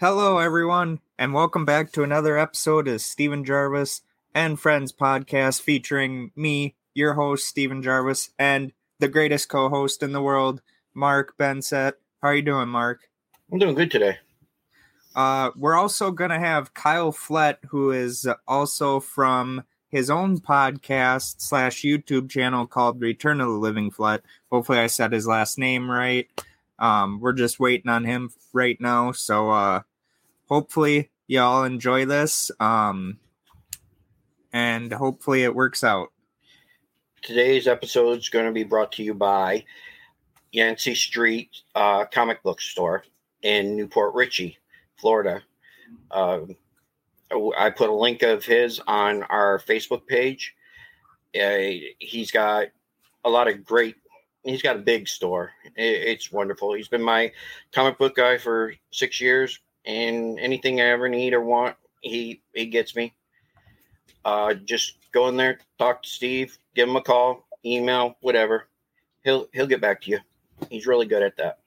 Hello, everyone, and welcome back to another episode of Steven Gervais and Friends podcast featuring me, your host, Steven Gervais, and the greatest co host in the world, Mark Benset. How are you doing, Mark? I'm doing good today. Uh, we're also going to have Kyle Flett, who is also from his own podcast slash YouTube channel called Return of the Living Flett. Hopefully, I said his last name right. Um, we're just waiting on him right now. So uh, hopefully y'all enjoy this. Um, and hopefully it works out. Today's episode is going to be brought to you by Yancey Street uh, Comic Book Store in New Port Richey, Florida. Uh, I put a link of his on our Facebook page. Uh, he's got a lot of great he's got a big store. it's wonderful. He's been my comic book guy for six years, and anything I ever need or want, he he gets me. Uh, just go in there, talk to Steve, give him a call, email, whatever. He'll he'll get back to you. He's really good at that.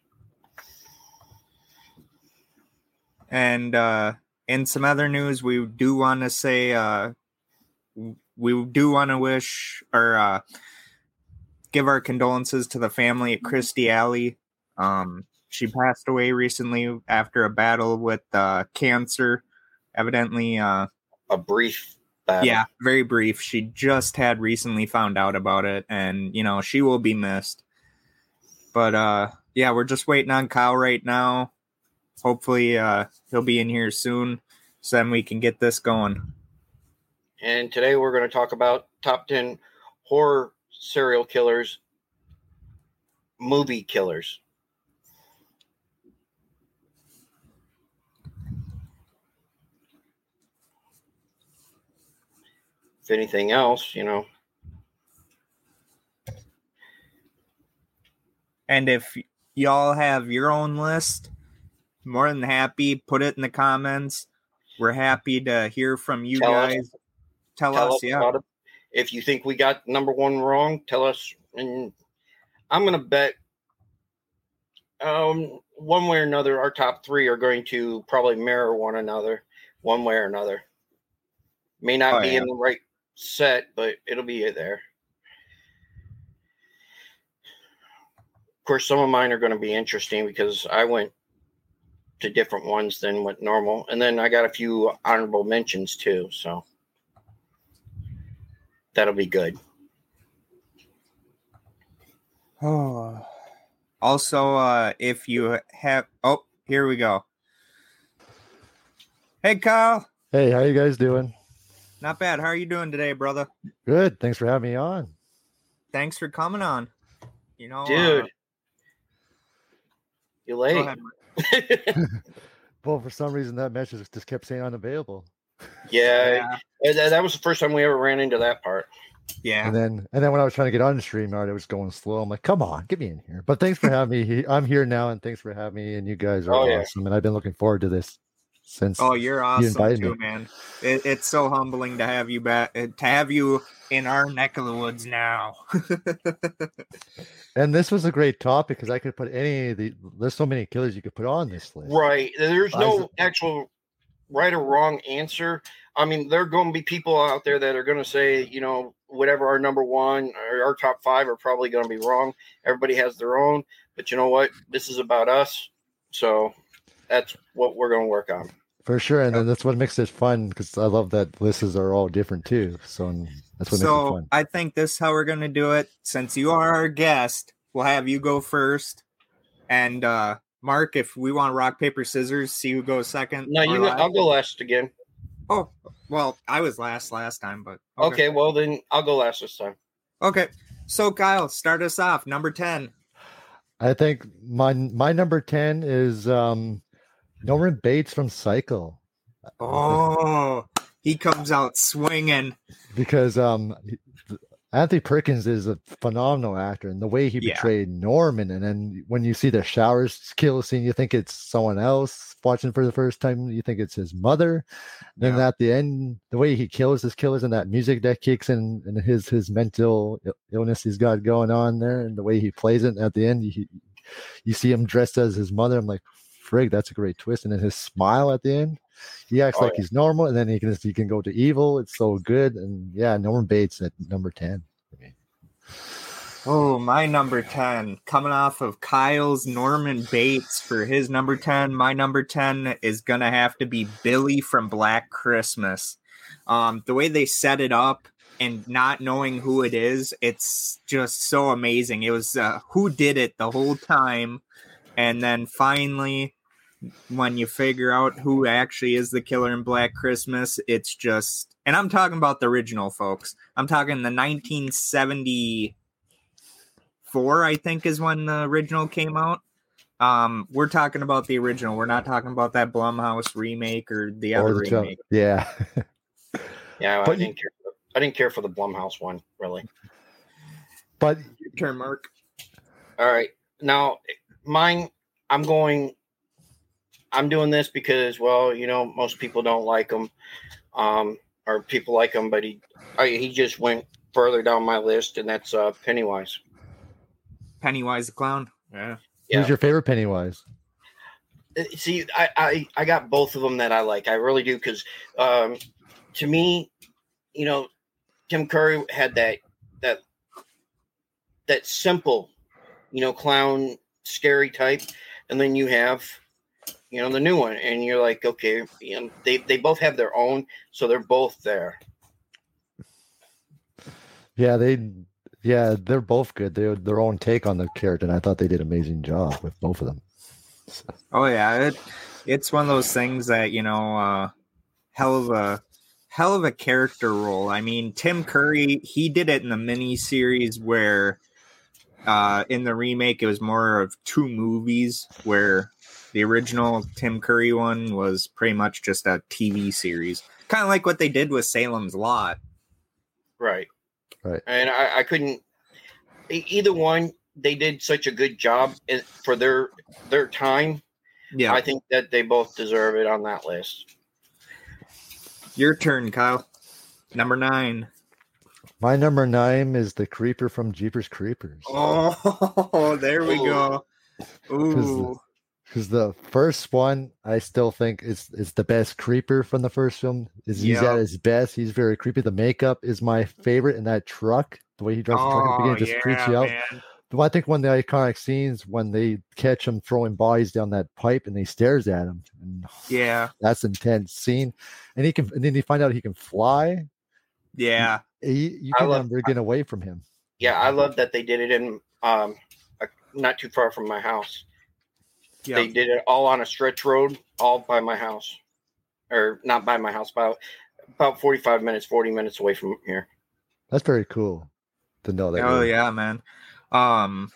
And uh, in some other news, we do want to say uh, we do want to wish or uh, give our condolences to the family at Kirstie Alley. Um, she passed away recently after a battle with uh, cancer. Evidently, uh, a brief battle. Yeah, very brief. She just had recently found out about it, and you know she will be missed. But uh, yeah, we're just waiting on Kyle right now. Hopefully, uh, he'll be in here soon, so then we can get this going. And today we're going to talk about top ten horror serial killers, movie killers. If anything else, you know. And if y'all have your own list, more than happy, put it in the comments. We're happy to hear from you tell guys. Us, tell, tell us, us, yeah. If you think we got number one wrong, tell us. And I'm going to bet um, one way or another, our top three are going to probably mirror one another, one way or another. May not oh, be yeah. in the right set, but it'll be there. Of course, some of mine are going to be interesting because I went to different ones than what normal, and then I got a few honorable mentions too. So that'll be good. Oh. Also, uh, if you have, oh, here we go. Hey, Kyle. Hey, how you guys doing? Not bad. How are you doing today, brother? Good. Thanks for having me on. Thanks for coming on. You know, dude, uh, you late. well, for some reason that message just kept saying unavailable. Yeah, yeah. that was the first time we ever ran into that part. Yeah. And then and then when I was trying to get on the stream, it was going slow. I'm like, come on, get me in here. But thanks for having me. I'm here now, and thanks for having me. And you guys are oh, awesome. Yeah. And I've been looking forward to this since. Oh, you're awesome you too, me. man. It, it's so humbling to have you back, uh, to have you in our neck of the woods now. and this was a great topic because I could put any of the. There's so many killers you could put on this list. Right. There's no actual right or wrong answer. I mean, there are going to be people out there that are going to say, you know, whatever our number one or our top five are probably going to be wrong. Everybody has their own, but you know what? This is about us, so that's what we're going to work on. For sure, and then that's what makes it fun because I love that lists are all different too. So that's what so makes it fun. I think this is how we're going to do it. Since you are our guest, we'll have you go first, and uh Mark, if we want rock paper scissors, see who goes second. No, you. I'll go last again. Oh, well, I was last last time, but okay. okay. well then I'll go last this time. Okay, so Kyle, start us off. Number ten. I think my my number ten is um Norman Bates from Psycho. Oh, he comes out swinging because um Anthony Perkins is a phenomenal actor, and the way he portrayed yeah. Norman, and then when you see the showers kill scene, you think it's someone else watching for the first time. You think it's his mother. Then yeah. at the end, the way he kills his killers and that music that kicks in, and his his mental illness he's got going on there, and the way he plays it. at the end, you you see him dressed as his mother. I'm like, frig, that's a great twist. And then his smile at the end, he acts oh, like yeah. he's normal, and then he can he can go to evil. It's so good. And yeah, Norman Bates at number ten. Oh, my number 10. Coming off of Kyle's Norman Bates for his number 10. My number 10 is going to have to be Billy from Black Christmas. Um, the way they set it up and not knowing who it is, it's just so amazing. It was uh, who did it the whole time. And then finally, when you figure out who actually is the killer in Black Christmas, it's just, and I'm talking about the original, folks. I'm talking the 1974 I think, is when the original came out. Um, we're talking about the original. We're not talking about that Blumhouse remake or the other the remake. Yeah. yeah, but, I didn't care. I didn't care for the Blumhouse one really. But Your turn, Mark. All right, now mine. I'm going. I'm doing this because, well, you know, most people don't like him, um, or people like him, but he, I, he just went further down my list, and that's uh, Pennywise. Pennywise the clown. Yeah. Who's your favorite Pennywise? Uh, see, I, I I got both of them that I like. I really do because, um, to me, you know, Tim Curry had that that that simple, you know, clown scary type, and then you have, you know, the new one, and you're like, okay, you know, they they both have their own, so they're both there. Yeah, they yeah, they're both good. They're their own take on the character, and I thought they did an amazing job with both of them. Oh yeah, it, it's one of those things that you know, uh, hell of a hell of a character role. I mean, Tim Curry, he did it in the mini series where uh, in the remake it was more of two movies where the original Tim Curry one was pretty much just a TV series, kind of like what they did with Salem's Lot. Right. Right. And I, I couldn't either one. They did such a good job for their their time. Yeah, I think that they both deserve it on that list. Your turn, Kyle. Number nine. My number nine is the creeper from Jeepers Creepers. Oh, there we Ooh. go. Ooh. Because the first one, I still think is is the best creeper from the first film. Is he's at his best. He's very creepy. The makeup is my favorite in that truck. The way he drives oh, the truck at the beginning just yeah, creeps you out. Man. But I think one of the iconic scenes when they catch him throwing bodies down that pipe and he stares at him. And yeah, that's intense scene. And he can, and then you find out he can fly. Yeah, he, you can love, never get away from him. Yeah, I love that they did it in um, not too far from my house. Yep. They did it all on a stretch road, all by my house, or not by my house, about about forty five minutes, forty minutes away from here. That's very cool to know that. Oh yeah, man. Um,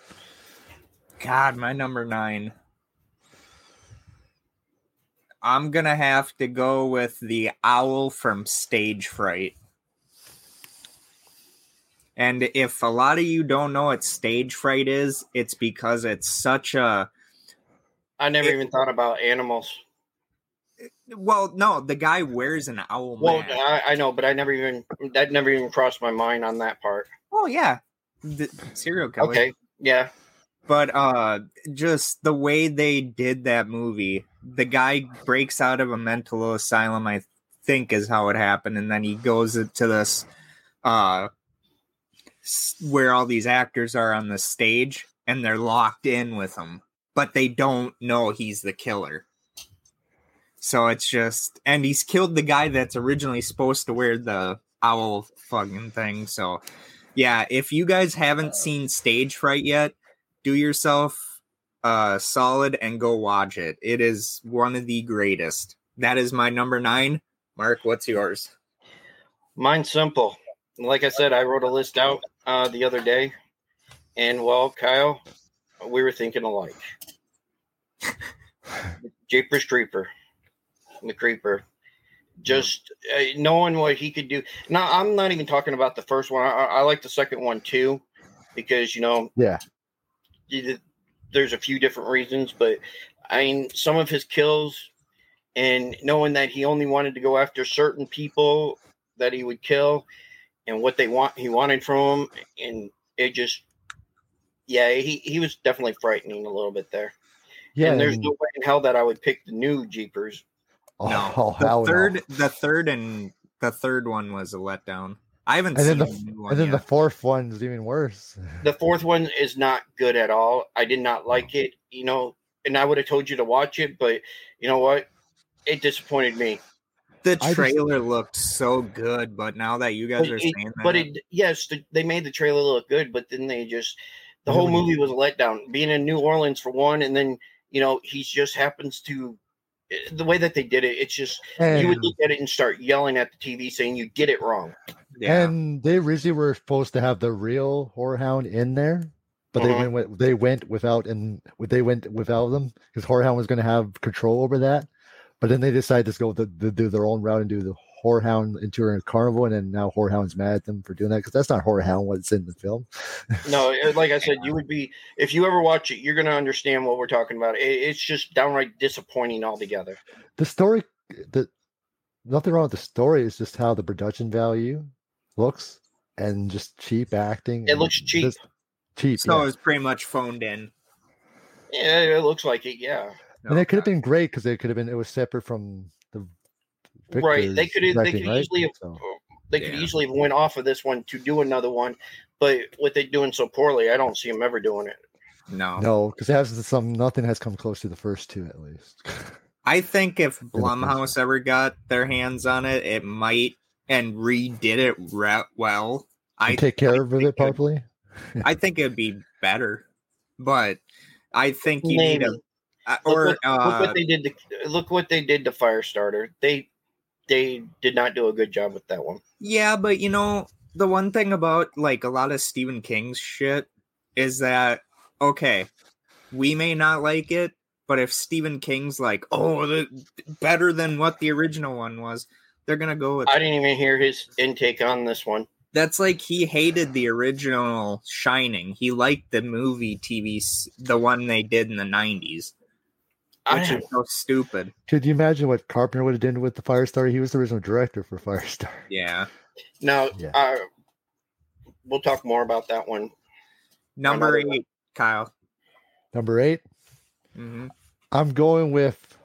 God, my number nine. I'm gonna have to go with the owl from Stage Fright. And if a lot of you don't know what stage fright is, it's because it's such a I never it, even thought about animals. Well, no, the guy wears an owl. Well, I, I, know, but I never even that never even crossed my mind on that part. Oh yeah, the serial killer. Okay, yeah, but uh, just the way they did that movie, the guy breaks out of a mental asylum. I think is how it happened, and then he goes to this uh where all these actors are on the stage and they're locked in with him but they don't know he's the killer. So it's just, and he's killed the guy that's originally supposed to wear the owl fucking thing. So, yeah, if you guys haven't seen Stage Fright yet, do yourself uh solid and go watch it. It is one of the greatest. That is my number nine. Mark, what's yours? Mine's simple. Like I said, I wrote a list out uh, the other day, and well, Kyle, we were thinking alike. Jeepers Creeper, the Creeper, just uh, knowing what he could do. Now, I'm not even talking about the first one. I, I like the second one too, because you know, yeah, there's a few different reasons, but I mean, some of his kills and knowing that he only wanted to go after certain people that he would kill and what they want he wanted from him and it just yeah he, he was definitely frightening a little bit there Yeah, and there's and... no way in hell that I would pick the new Jeepers. Oh, no, oh, the third, no. the third, and the third one was a letdown. I haven't and seen then the, one and then yet. the fourth one's even worse. The fourth one is not good at all. I did not like it, you know, and I would have told you to watch it, but you know what? It disappointed me. The trailer just, looked so good, but now that you guys are it, saying that, but it yes, the, they made the trailer look good, but then they just the whole movie was a letdown. Being in New Orleans for one, and then you know he just happens to the way that they did it. It's just and, you would look at it and start yelling at the TV saying you get it wrong. Yeah. And they originally were supposed to have the real Hound in there, but uh-huh. they went they went without and they went without them because Hound was going to have control over that. But then they decided to go to, to do their own route and do the Hound into a carnival, and then now Hound's mad at them for doing that because that's not Hound what's in the film. no, like I said, you would be if you ever watch it, you're going to understand what we're talking about. It, it's just downright disappointing altogether. The story, the nothing wrong with the story. It's just how the production value looks and just cheap acting. It looks cheap. Cheap. So yeah. it's pretty much phoned in. Yeah, it looks like it. Yeah. And it could have been great because it could have been. It was separate from the. Right. They could. They could right? easily. Have, so. They could yeah. easily have went off of this one to do another one, but with it doing so poorly, I don't see them ever doing it. No. No, because has some. Nothing has come close to the first two, at least. I think if Blumhouse ever got their hands on it, it might and redid it re- well, I take care I of it properly. I think it'd be better, but I think you Maybe. need a. Uh, or look what, uh, look what they did to look what they did to Firestarter. They they did not do a good job with that one. Yeah, but you know the one thing about like a lot of Stephen King's shit is that okay, we may not like it, but if Stephen King's like, oh, the, better than what the original one was, they're gonna go with. I didn't even hear his intake on this one. That's like he hated the original Shining. He liked the movie TV, the one they did in the nineties, which I, is so stupid. Could you imagine what Carpenter would have done with the Firestar? He was the original director for Firestar. Yeah. Now, yeah. Uh, we'll talk more about that one. Number eight, one. Kyle. Number 8 i mm-hmm. I'm going with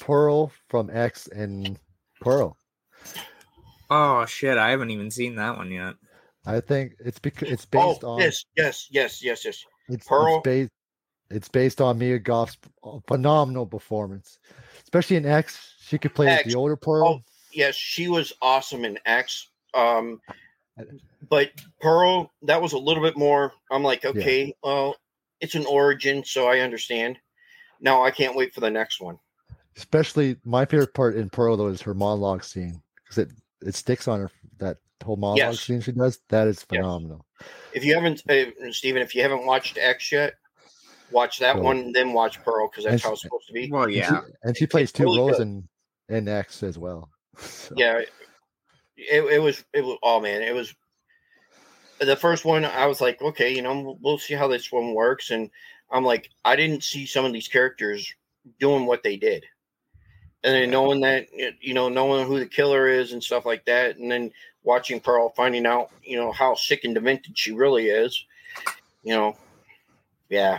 Pearl from X and Pearl. Oh shit! I haven't even seen that one yet. I think it's because it's based oh, on yes, yes, yes, yes, yes. It's, Pearl. It's based, it's based on Mia Goth's phenomenal performance, especially in X. She could play X. the older Pearl. Oh, yes, she was awesome in X. Um, but Pearl, that was a little bit more. I'm like, okay, yeah. well, it's an origin, so I understand. Now I can't wait for the next one. Especially my favorite part in Pearl though is her monologue scene because it it sticks on her that whole monologue yes. scene she does. That is phenomenal. Yes. If you haven't, uh, Stephen, if you haven't watched X yet, watch that so, one, then watch Pearl because that's how it's supposed to be. Well, yeah, and she, and she plays two really roles in in X as well. So. Yeah, it, it was it was oh man, it was the first one. I was like, okay, you know, we'll see how this one works, and I'm like, I didn't see some of these characters doing what they did and then knowing that you know knowing who the killer is and stuff like that and then watching pearl finding out you know how sick and demented she really is you know yeah yeah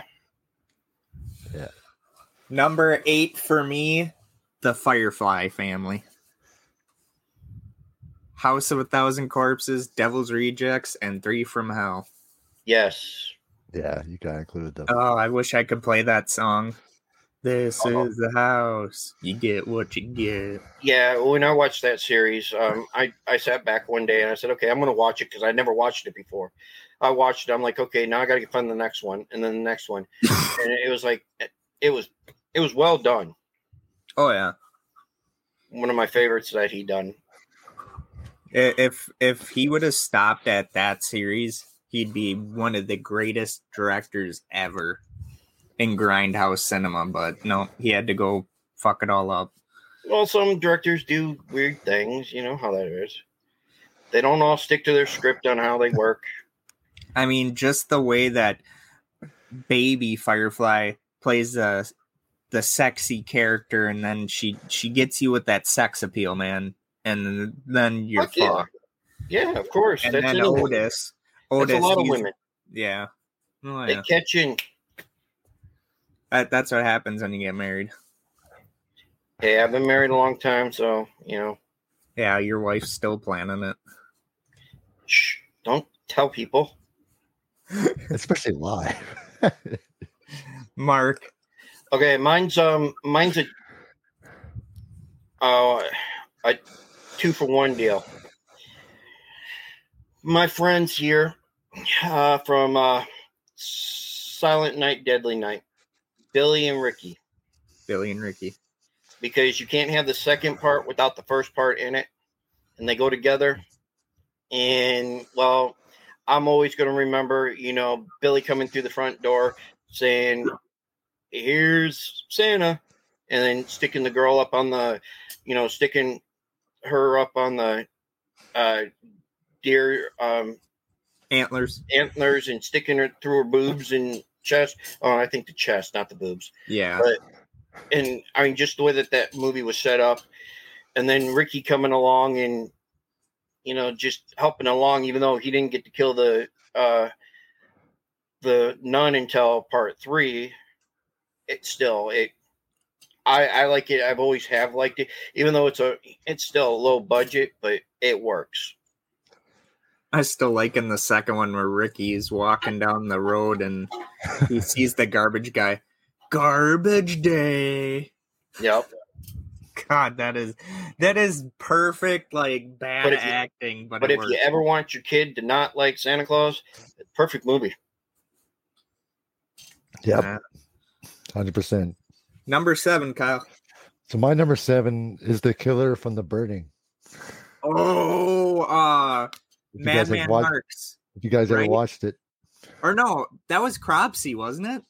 number eight for me the firefly family house of a thousand corpses devil's rejects and three from hell yes yeah you gotta include them oh i wish i could play that song this uh-huh. is the house. You get what you get. Yeah, when I watched that series, um, I I sat back one day and I said, okay, I'm going to watch it because I never watched it before. I watched it. I'm like, okay, now I got to find the next one, and then the next one, and it was like, it was it was well done. Oh yeah, one of my favorites that he done. If if he would have stopped at that series, he'd be one of the greatest directors ever in grindhouse cinema, but no, he had to go fuck it all up. Well, some directors do weird things, you know how that is. They don't all stick to their script on how they work. I mean, just the way that baby Firefly plays the the sexy character, and then she she gets you with that sex appeal, man, and then you're fucked. Yeah. yeah, of course. And That's then Otis, Otis, That's a lot of women. Yeah, oh, yeah. they catch in That, that's what happens when you get married. Hey, I've been married a long time, so you know. Yeah, your wife's still planning it. Shh! Don't tell people. Especially live. Mark. Okay, mine's um mine's a uh a two for one deal. My friends here uh from uh Silent Night, Deadly Night, Billy and Ricky. Billy and Ricky. Because you can't have the second part without the first part in it, and they go together. And well, I'm always going to remember, you know, Billy coming through the front door saying, "Here's Santa," and then sticking the girl up on the, you know, sticking her up on the uh, deer um, antlers, antlers, and sticking her through her boobs and chest. Oh, I think the chest, not the boobs. Yeah. But and I mean, just the way that that movie was set up, and then Ricky coming along and you know just helping along, even though he didn't get to kill the uh, the nun until part three it still it I, I like it. I've always have liked it, even though it's a it's still low budget, but it works. I still like in the second one where Ricky's walking down the road and he sees the garbage guy. Garbage day. Yep. God, that is that is perfect like bad but acting. You, but but if you ever want your kid to not like Santa Claus, perfect movie. Yep. Yeah. 100%. Number seven, Kyle. So my number seven is the killer from the burning. Oh, uh, Madman Marz. If you guys right? ever watched it, or no, that was Cropsey, wasn't it?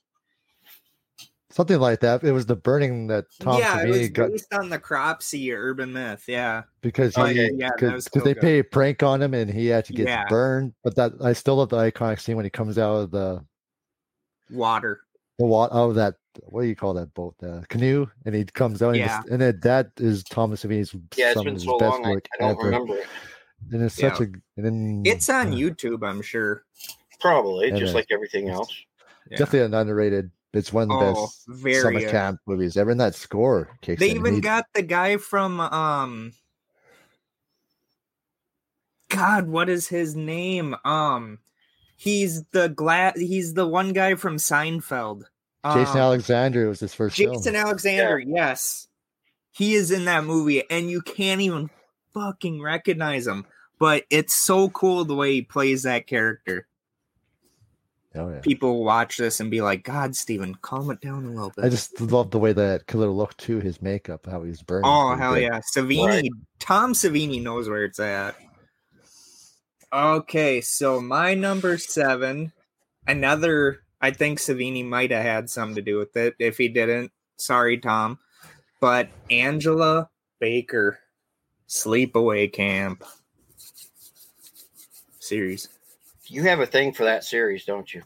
Something like that. It was the burning that Tom yeah, Savini it was got based on the Cropsey urban myth. Yeah, because oh, he, oh, yeah, yeah, cause, they pay a prank on him and he had to yeah. burned. But that I still love the iconic scene when he comes out of the water the water. Oh, that what do you call that boat? The canoe, and he comes out. Yeah. and, then that is Thomas Savini's. Yeah, it's been so long. I, I, don't ever. remember it. And it's such yeah. a. And then, it's on uh, YouTube, I'm sure. Probably, just like everything else. Definitely an underrated it's one of the oh, best very, summer camp movies ever. In that score, they even he, got the guy from um. God, what is his name? Um, he's the glad. He's the one guy from Seinfeld. Jason um, Alexander was his first. Jason film. Alexander, yeah. yes, he is in that movie, and you can't even fucking recognize him. But it's so cool the way he plays that character. Oh, yeah. people watch this and be like, God, Steven, calm it down a little bit. I just love the way that killer looked to his makeup, how he's burning. Oh, hell good. yeah. Savini, right. Tom Savini knows where it's at. Okay, so my number seven, another, I think Savini might have had something to do with it. If he didn't, sorry, Tom. But Angela Baker, Sleepaway Camp series. You have a thing for that series, don't you?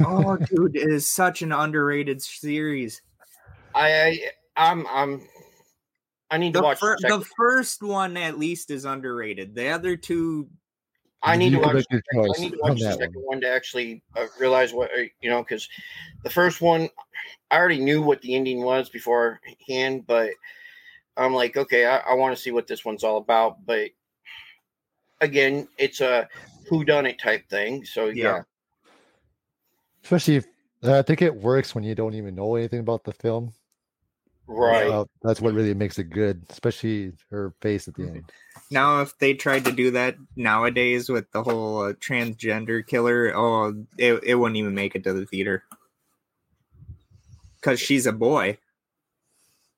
oh, dude, it is such an underrated series. I, I I'm I'm I need the to watch fir- the, the, first one at least is underrated. The other two I need to watch. The, I need to watch the second one. one to actually uh, realize what uh, you know, because the first one, I already knew what the ending was beforehand, but I'm like, okay, I, I want to see what this one's all about. But again, it's a who done it type thing. So yeah. yeah. Especially if I think it works when you don't even know anything about the film. Right. Uh, that's what really makes it good, especially her face at the end. Now, if they tried to do that nowadays with the whole uh, transgender killer, oh, it, it wouldn't even make it to the theater because she's a boy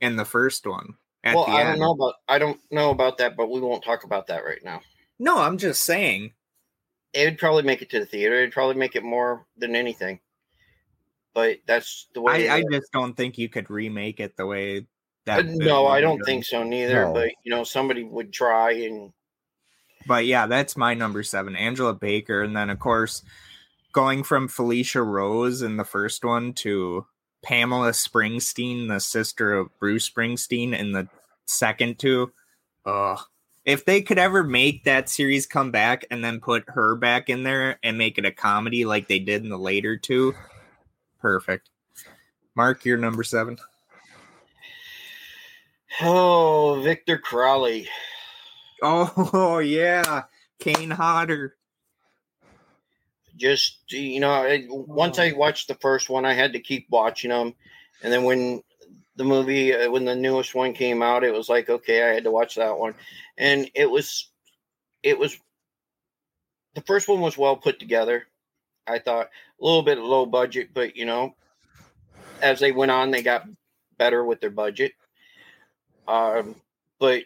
in the first one. Well, I don't know about I don't know about that, but we won't talk about that right now. No, I'm just saying it would probably make it to the theater. It'd probably make it more than anything. But that's the way. I, I just don't think you could remake it the way that. Uh, no, I don't think so neither. No. But you know, somebody would try and. But yeah, that's my number seven, Angela Baker, and then of course, going from Felissa Rose in the first one to Pamela Springsteen, the sister of Bruce Springsteen, in the second two. Oh, if they could ever make that series come back and then put her back in there and make it a comedy like they did in the later two, perfect. Mark, you're number seven. Oh, Victor Crowley. Oh yeah, Kane Hodder. Just you know, once I oh. watched the first one, I had to keep watching them, and then when the movie, uh, when the newest one came out, it was like okay, I had to watch that one, and it was, it was. The first one was well put together. I thought a little bit low budget, but you know, as they went on, they got better with their budget. Um, but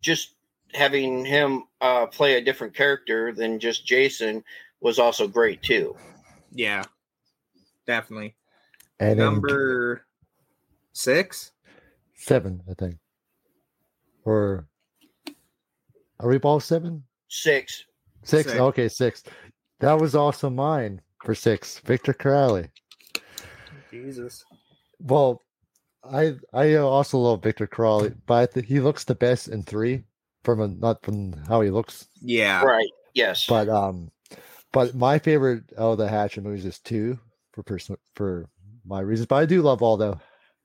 just having him uh, play a different character than just Jason was also great too. Yeah, definitely. And number six, seven, I think, or are we both seven? Six. Six. Six. Okay, six. That was also mine for six. Victor Crowley. Jesus. Well, I I also love Victor Crowley, but he looks the best in three from a, not from how he looks. Yeah. Right. Yes. But um, but my favorite of the Hatchet movies is two for personal for my reasons. But I do love all the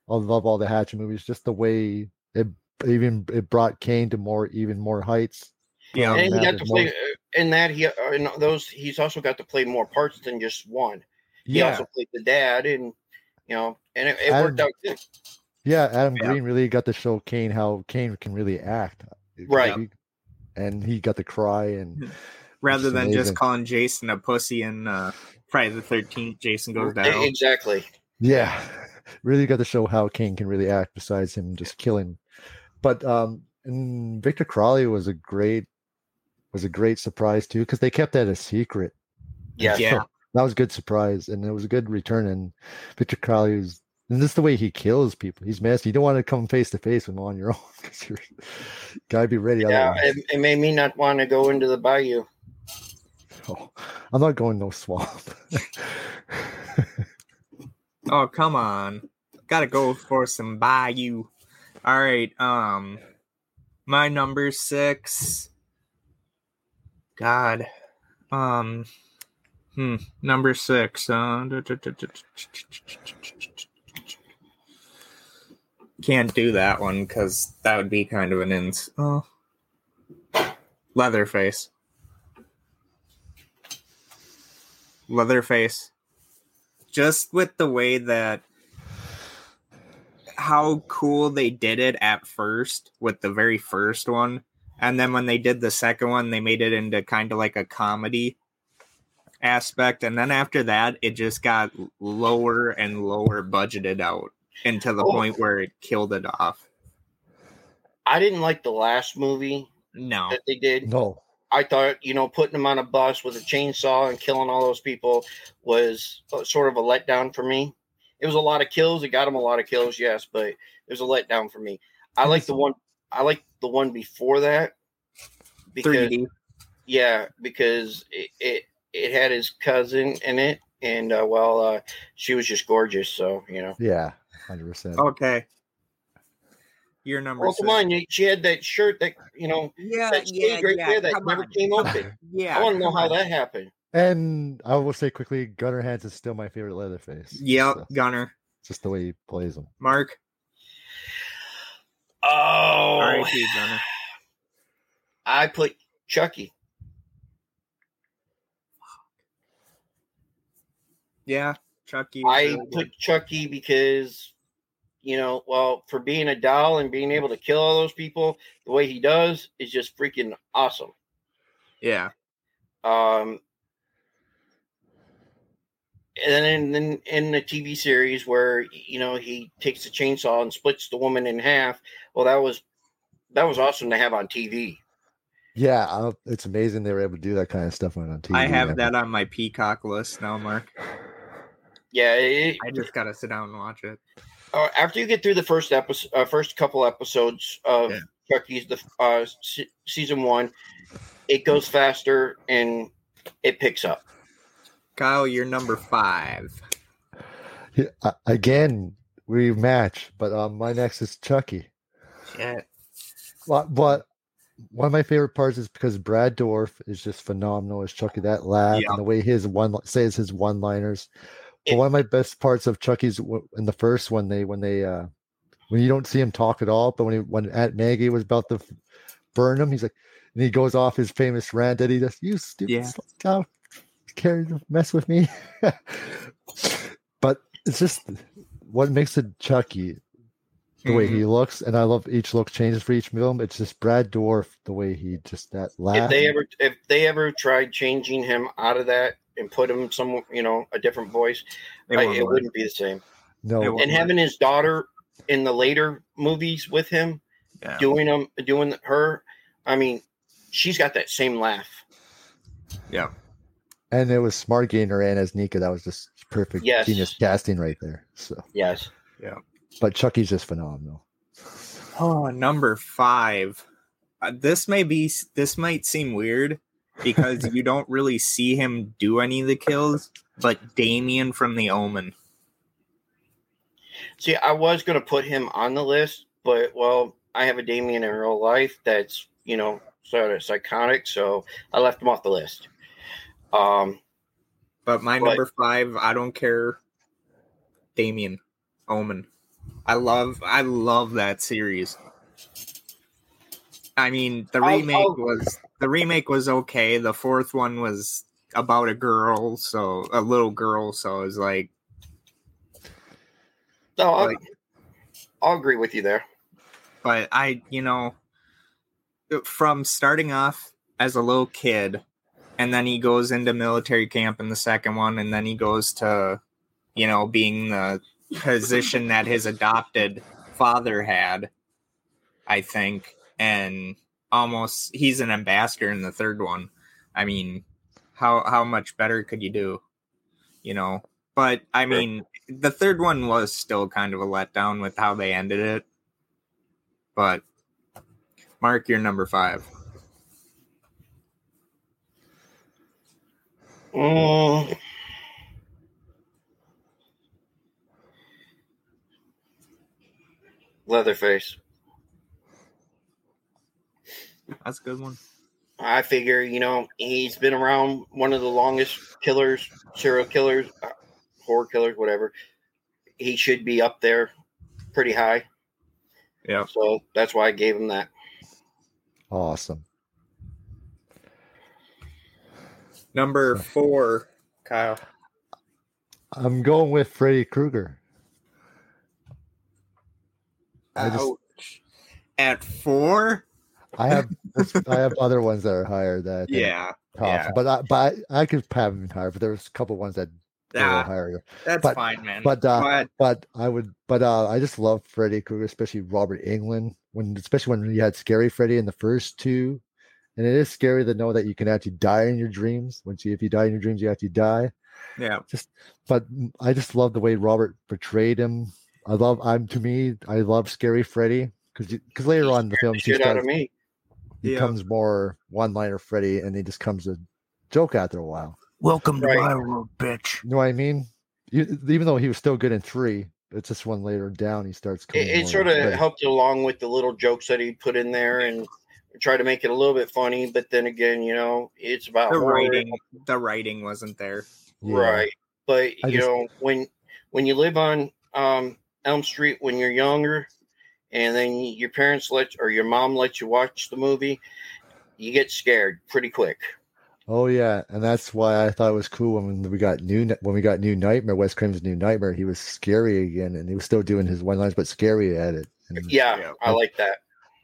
I love all the Hatchet movies. Just the way it even it brought Kane to more even more heights. Yeah, and he got to play more... In that he uh, in those he's also got to play more parts than just one. He yeah. also played the dad and you know, and it, it Adam, worked out good. Yeah, Adam yeah. Green really got to show Kane how Kane can really act. Right. He, and he got to cry and rather than amazing. just calling Jason a pussy and uh Friday the thirteenth, Jason goes down. Exactly. Yeah. Really got to show how Kane can really act besides him just killing. But um and Victor Crowley was a great was a great surprise too, because they kept that a secret. Yeah. Yeah that was a good surprise, and it was a good return. And Victor Crowley was, and this is the way he kills people. He's messy. You don't want to come face to face with him on your own because you're gotta be ready. Yeah, it, it, made me not want to go into the bayou. Oh, I'm not going no swamp. oh come on, gotta go for some bayou. All right, um, my number six. God, um. Hmm. Number six. Uh, can't do that one because that would be kind of an ins. Oh. Leatherface. Leatherface. Just with the way that how cool they did it at first with the very first one. And then when they did the second one, they made it into kind of like a comedy aspect. And then after that it just got lower and lower budgeted out into the oh. point where it killed it off. I didn't like the last movie no. that they did. No. I thought you know putting them on a bus with a chainsaw and killing all those people was sort of a letdown for me. It was a lot of kills. It got them a lot of kills yes but it was a letdown for me. I like the one i like the one before that because 3D. yeah because it, it it had his cousin in it, and uh, well, uh, she was just gorgeous. So you know, yeah, hundred percent. Okay, your number. Oh, come on! She had that shirt that you know, yeah, that yeah, right yeah. there that come never on. came open. yeah, I want to know how on. that happened. And I will say quickly, Gunnar Hansen is still my favorite Leatherface. Yep, so, Gunnar. Just the way he plays them. Mark. Oh, all right, Gunnar. I put Chucky. Yeah, Chucky. I put Chucky because, you know, well, for being a doll and being able to kill all those people the way he does is just freaking awesome. Yeah. Um. And then in, in the TV series where you know he takes the chainsaw and splits the woman in half, well, that was that was awesome to have on TV. Yeah, uh, it's amazing they were able to do that kind of stuff on TV. I have that on my Peacock list now, Mark. Yeah, it, I just gotta sit down and watch it. Uh, after you get through the first episode, uh, first couple episodes of yeah. Chucky's the uh, se- season one, it goes faster and it picks up. Kyle, you're number five. Yeah, uh, again, we match, but um, my next is Chucky. Yeah. But, but one of my favorite parts is because Brad Dourif is just phenomenal as Chucky. That laugh and the way his one says his one liners it, one of my best parts of Chucky's in the first one, they when they uh when you don't see him talk at all, but when he when Aunt Maggie was about to burn him, he's like, and he goes off his famous rant that he just you stupid yeah. Cow, care to mess with me. but it's just what makes it Chucky the mm-hmm. way he mm-hmm. looks, and I love each look changes for each film. It's just Brad Dourif, the way he just that laugh. If they ever, if they ever tried changing him out of that and put him some, you know, a different voice, I, it wouldn't be the same. No, and having his daughter in the later movies with him, yeah. doing them, doing her, I mean, she's got that same laugh. Yeah, and it was smart getting her in as Nica. That was just perfect yes. genius casting right there. So yes, yeah. But Chucky's just phenomenal. Oh, number five. Uh, this may be this might seem weird because you don't really see him do any of the kills, but Damien from The Omen. See, I was going to put him on the list, but well, I have a Damien in real life that's you know sort of psychotic, so I left him off the list. Um, but my but, number five, I don't care. Damien, Omen. I love I love that series. I mean, the remake I'll, I'll, was the remake was okay. The fourth one was about a girl, so a little girl, so it was like No, I'll, like, I'll agree with you there. But I, you know, from starting off as a little kid and then he goes into military camp in the second one and then he goes to you know being the position that his adopted father had, I think, and almost he's an ambassador in the third one. I mean, how how much better could you do? You know, but I mean, the third one was still kind of a letdown with how they ended it. But Mark, you're number five. Mm. Leatherface. That's a good one. I figure, you know, he's been around one of the longest killers, serial killers, uh, horror killers, whatever. He should be up there pretty high. Yeah. So that's why I gave him that. Awesome. Number four, Kyle. I'm going with Freddy Krueger. I just, At four, I have I have other ones that are higher that yeah, yeah. but I but I, I could have them higher, but there's a couple ones that yeah, higher. That's but, fine, man. But uh, but I would but uh, I just love Freddy Krueger, especially Robert Englund when especially when you had Scary Freddy in the first two, and it is scary to know that you can actually die in your dreams. Once you if you die in your dreams, you actually die. Yeah. Just but I just love the way Robert portrayed him I love. I'm to me. I love Scary Freddy because because later on in the film, he starts, out of me. He yeah. becomes more one-liner Freddy, and he just comes a joke after a while. Welcome right. to my world, bitch. You know what I mean? You, even though he was still good in three, it's just one later down he starts. It, it sort of helped along with the little jokes that he put in there and try to make it a little bit funny. But then again, you know, it's about the writing. The writing wasn't there, yeah. right? But I you just, know, when when you live on um, Elm Street when you're younger, and then your parents let or your mom lets you watch the movie, you get scared pretty quick. Oh yeah, and that's why I thought it was cool when we got new when we got New Nightmare, Wes Craven's New Nightmare. He was scary again, and he was still doing his one lines, but scary at it. And yeah, I like that.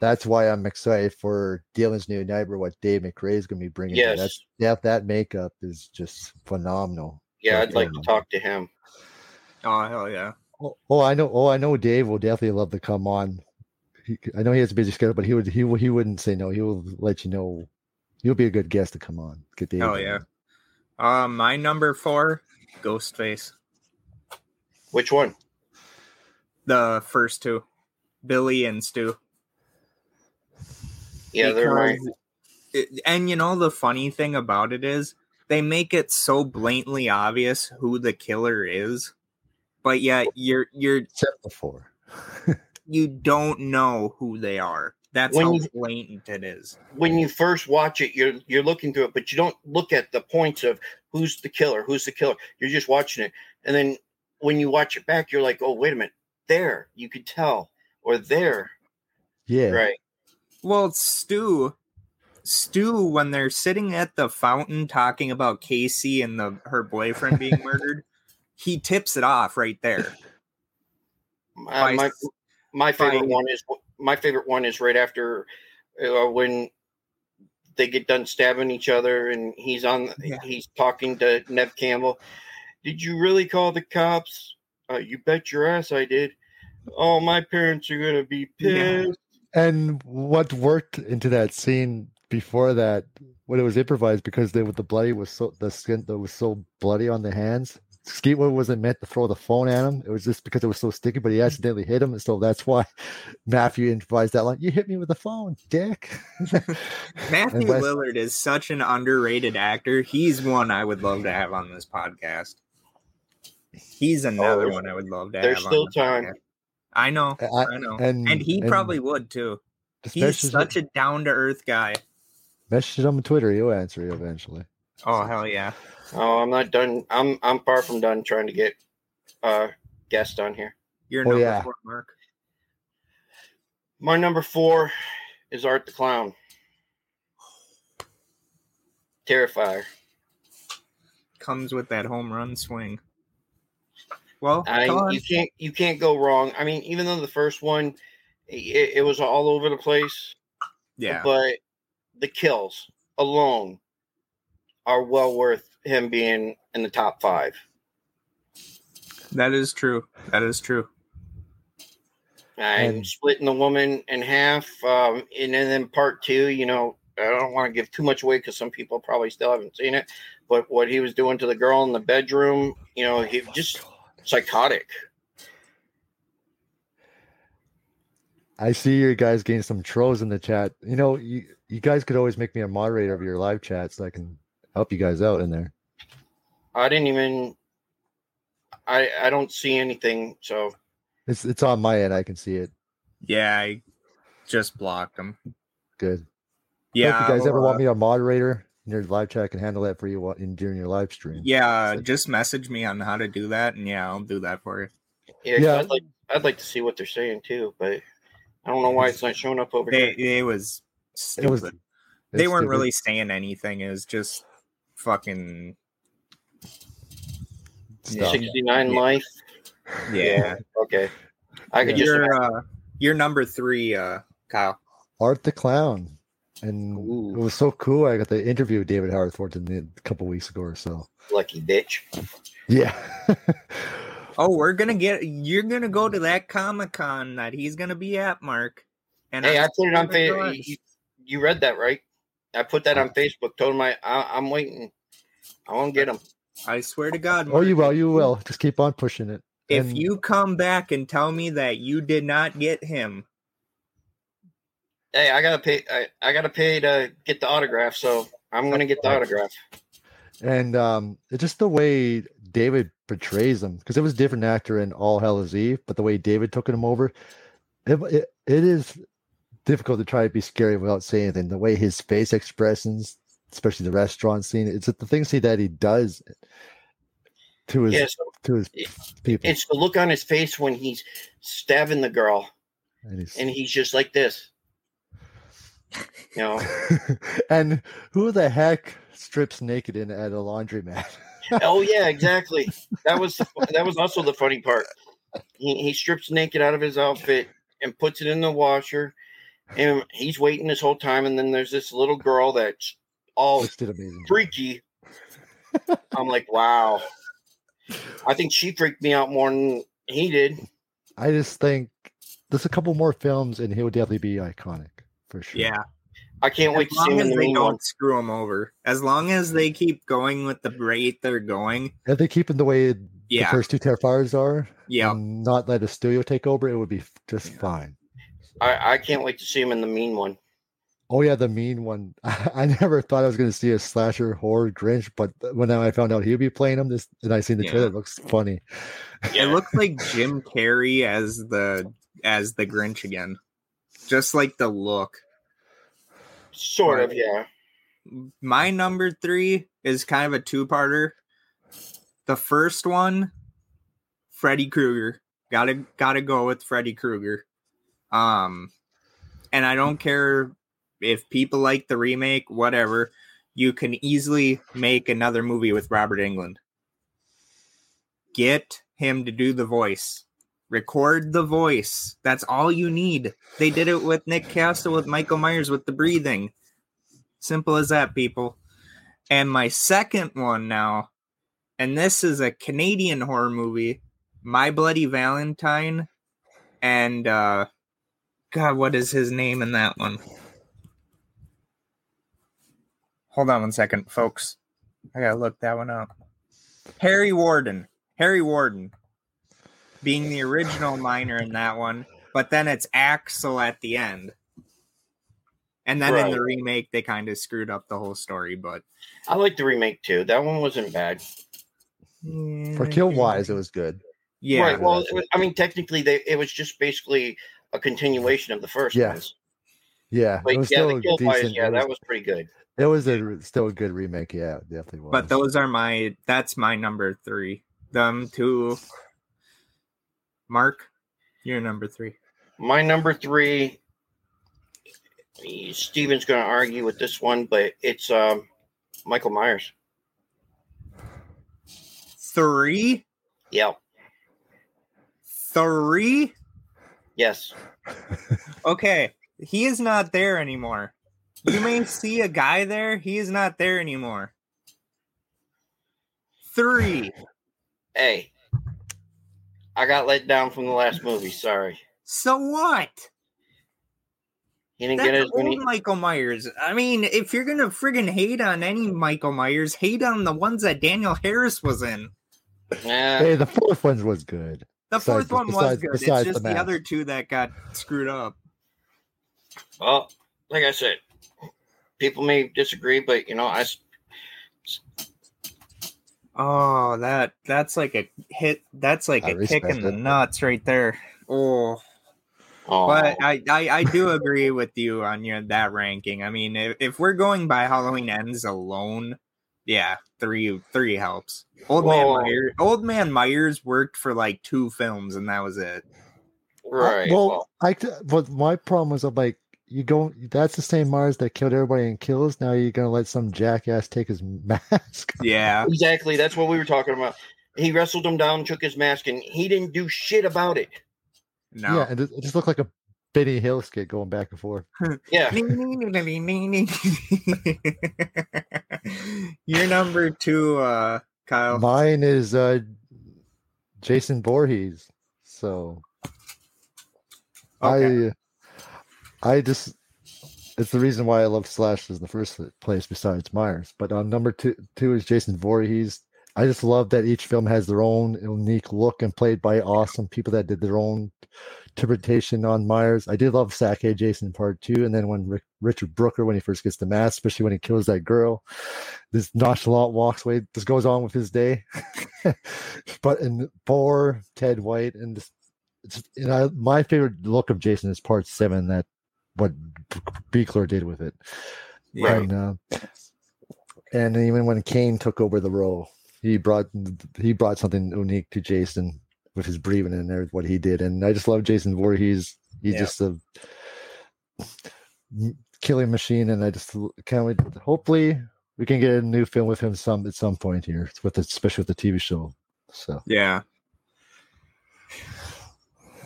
That's why I'm excited for Dylan's New Nightmare. What Dave McRae is going to be bringing. Yes, that's, yeah, that makeup is just phenomenal. Yeah, I'd like to talk to him. Oh hell yeah! Oh, oh, I know. Oh, I know. Dave will definitely love to come on. He, I know he has a busy schedule, but he would. He he wouldn't say no. He will let you know. He'll be a good guest to come on. Get Dave. Oh yeah. Uh, my number four, Ghostface. Which one? The first two, Billy and Stu. Yeah, because, they're right. And you know the funny thing about it is they make it so blatantly obvious who the killer is but yet you're you're except before you don't know who they are. That's when how you, blatant it is. When you first watch it, you're you're looking through it, but you don't look at the points of who's the killer, who's the killer. You're just watching it, and then when you watch it back, you're like, oh wait a minute, there you could tell, or there, Yeah. right? Well, Stu, Stu, when they're sitting at the fountain talking about Casey and the her boyfriend being murdered, he tips it off right there. Uh, my my favorite by- one is my favorite one is right after uh, when they get done stabbing each other and he's on Yeah. he's talking to Neve Campbell. Did you really call the cops? Uh, you bet your ass I did. Oh, my parents are gonna be pissed. And what worked into that scene before that, when it was improvised, because they the bloody was so the skin that was so bloody on the hands. Skeetwood wasn't meant to throw the phone at him. It was just because it was so sticky, but he accidentally hit him, and so that's why Matthew improvised that line. You hit me with the phone, dick. Matthew And Wes- Lillard is such an underrated actor. He's one I would love to have on this podcast. He's another oh, there's- one I would love to there's have. on still this time. podcast. I know, I- I know, and and he and probably would too. He's such a down to earth guy. message him on Twitter. He'll answer you eventually. Oh hell yeah! Oh, I'm not done. I'm I'm far from done trying to get uh guests on here. You're Oh, number yeah. four, Mark. My number four is Art the Clown. Terrifier. Comes with that home run swing. Well, I you can't you can't go wrong. I mean, even though the first one it, it was all over the place, yeah, but the kills alone are well worth him being in the top five. that is true. That is true. And And- splitting the woman in half, um, and then part two, you know, I don't want to give too much away because some people probably still haven't seen it. But what he was doing to the girl in the bedroom, you know, he just psychotic. I see you guys getting some trolls in the chat. You know, you, you guys could always make me a moderator of your live chat so I can help you guys out in there. I didn't even. I I don't see anything. So It's it's on my end. I can see it. Yeah, I just blocked them. Good. Yeah, if you guys ever want uh, me a moderator in your live chat, I can handle that for you in during your live stream. Yeah, So- just message me on how to do that, and yeah, I'll do that for you. yeah, 'cause Yeah. I'd like I'd like to see what they're saying too, but I don't know why it's not showing up over They here. it was stupid. It was. they weren't stupid. really saying anything. It was just fucking Stuff. Sixty nine Yeah. life. yeah. Okay, I could Yeah. just You're uh, you're number three, uh, Kyle. Art the Clown, and Ooh. it was so cool. I got the interview with David Howard Thornton a couple weeks ago or so. lucky bitch. Yeah. Oh, we're gonna get. You're gonna go to that Comic Con that he's gonna be at, Mark. And Hey, I'm I put it on saving Facebook. You, you read that right? I put that on Facebook. Told him I, I I'm waiting. I won't get him. I swear to God. oh, you will. You will. Just keep on pushing it. If And- you come back and tell me that you did not get him, Hey, I gotta pay. I, I gotta pay to get the autograph, so I'm gonna get the autograph. and um it's just the way david portrays him because it was a different actor in All Hallows' Eve but the way david took him over it, it, it is difficult to try to be scary without saying anything the way his face expressions especially the restaurant scene it's the things he that he does to his Yeah, so to his people it's the look on his face when he's stabbing the girl, and, he's, and he's just like this. You know, and who the heck strips naked in at a laundromat oh yeah, exactly. That was that was also the funny part. He he strips naked out of his outfit and puts it in the washer, and he's waiting this whole time. And then there's this little girl that's all did amazing freaky. I'm like, wow. I think she freaked me out more than he did. i just think there's a couple more films and he'll definitely be iconic for sure yeah. I can't wait As to see long him as in the they don't one. screw them over, as long as they keep going with the rate they're going, If they keep it the way the first two Terrifiers are, yeah. not let a studio take over, it would be just Yeah. fine. I, I can't wait to see him in the mean one. Oh yeah, the mean one. I never thought I was going to see a slasher horror Grinch, but when I found out he'd be playing him, this and I seen the Yeah. trailer, it looks funny. It looks like Jim Carrey as the as the Grinch again, just like the look. Sort of, yeah. My number three is kind of a two-parter. The first one Freddy Krueger. Gotta gotta go with Freddy Krueger. Um, and I don't care if people like the remake, whatever. You can easily make another movie with Robert Englund. Get him to do the voice. Record the voice. That's all you need. They did it with Nick Castle, with Michael Myers, with the breathing. Simple as that, people. And my second one now, and this is a Canadian horror movie, My Bloody Valentine, and uh God, what is his name in that one? Hold on one second, folks. I gotta look that one up. Harry Warden. Harry Warden being the original miner in that one, but then it's Axel at the end. And then right. in the remake, they kind of screwed up the whole story. But I like the remake too. That one wasn't bad. For kill wise, it was good. Yeah. Right. Well, was, I mean, technically, they it was just basically a continuation of the first yeah. ones. Yeah. But yeah, the kill wise, yeah, that was pretty good. It was a still a good remake. Yeah, definitely was. But those are my that's my number three. Them two. Mark, you're number three. My number three Steven's going to argue with this one, but it's um, Michael Myers. Three? Yeah. Three? Yes. okay. He is not there anymore. You may see a guy there. He is not there anymore. Three. Hey. I got let down from the last movie. Sorry. So what? He didn't That's get as many. Michael Myers. I mean, if you're gonna friggin' hate on any Michael Myers, hate on the ones that Danielle Harris was in. Yeah. Hey, the fourth one was good. The fourth besides, one was good. It's just the, the, other two that got screwed up. Well, like I said, people may disagree, but you know, I. Oh, that that's like a hit. That's like I a kick in the nuts right there. Oh. But oh. I, I, I do agree with you on your that ranking. I mean, if, if we're going by Halloween Ends alone, yeah, three three helps. Old well, man Myers, Old Man Myers worked for like two films, and that was it. Right. Uh, well, well, I but my problem was I'm like, you go. That's the same Myers that killed everybody in Kills. Now you're gonna let some jackass take his mask. Yeah, exactly. That's what we were talking about. He wrestled him down, took his mask, and he didn't do shit about it. No. Yeah, and it just looked like a Benny Hill skit going back and forth. yeah. Your number two, uh, Kyle. Mine is uh, Jason Voorhees. So okay. I I just it's the reason why I love Slashes in the first place besides Myers. But on number two two is Jason Voorhees. I just love that each film has their own unique look and played by awesome people that did their own interpretation on Myers. I did love Sake Jason Part Two, and then when Rick, Richard Brooker when he first gets the mask, especially when he kills that girl, this nonchalant walks away. This goes on with his day. but in four, Ted White, and this, know, my favorite look of Jason is Part Seven. That what Buechler did with it. Yeah. And, uh, and even when Kane took over the role, he brought he brought something unique to Jason with his breathing and there what he did. And I just love Jason Voorhees. He's yeah. just a killing machine, and I just can't wait. Hopefully, we can get a new film with him some at some point here, with especially with the TV show. So yeah,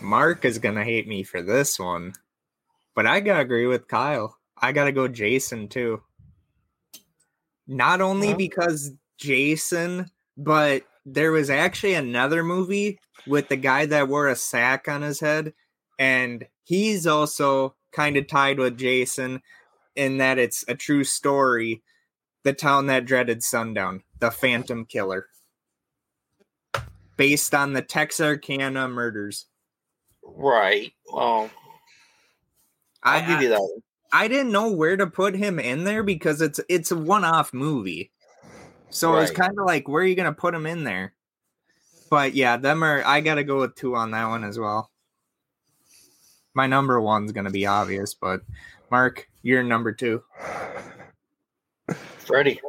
Mark is gonna hate me for this one, but I gotta agree with Kyle. I gotta go Jason too. Not only because Jason, but there was actually another movie with the guy that wore a sack on his head, and he's also kind of tied with Jason in that it's a true story. The town that dreaded sundown, the Phantom Killer, based on the Texarkana murders. Right. Well, I'll I, give you that. One. I didn't know where to put him in there because it's it's a one-off movie. So right. it's kind of like, where are you going to put him in there? But yeah, them are. I got to go with two on that one as well. My number one's going to be obvious, but Mark, you're number two. Freddy.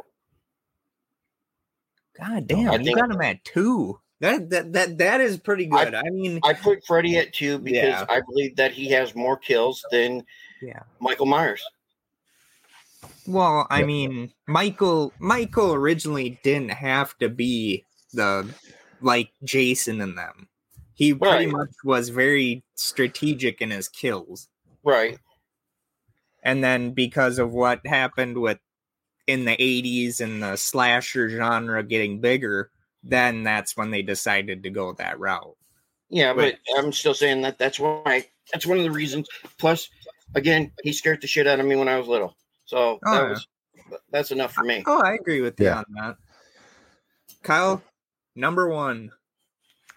God damn, you got him at two. That that that that is pretty good. I, I mean, I put Freddy at two because yeah. I believe that he has more kills than yeah Michael Myers. Well, I mean, Michael Michael originally didn't have to be the like Jason in them. He pretty right. much was very strategic in his kills. Right. And then because of what happened with in the 80s and the slasher genre getting bigger, then that's when they decided to go that route. Yeah, but, but I'm still saying that that's why that's one of the reasons. Plus, again, he scared the shit out of me when I was little. So oh, that yeah. was that's enough for me. Oh, I agree with you yeah. on that. Kyle, number one,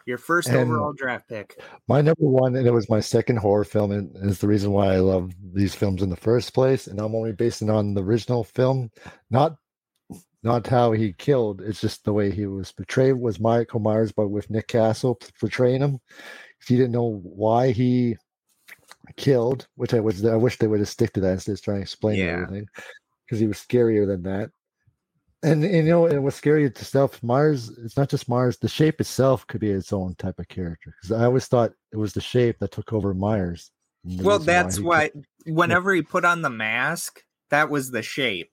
your first and overall draft pick. My number one, and it was my second horror film, and is the reason why I love these films in the first place. And I'm only basing on the original film, not not how he killed. It's just the way he was portrayed was Michael Myers, but with Nick Castle portraying him. If you didn't know why he killed, which I was, I wish they would have stick to that instead of trying to explain yeah. everything, because he was scarier than that and, and you know, and what's scary itself, Myers, it's not just Myers, the shape itself could be its own type of character. Because I always thought it was the shape that took over Myers. Well, that's why, why whenever he put on the mask, that was the shape,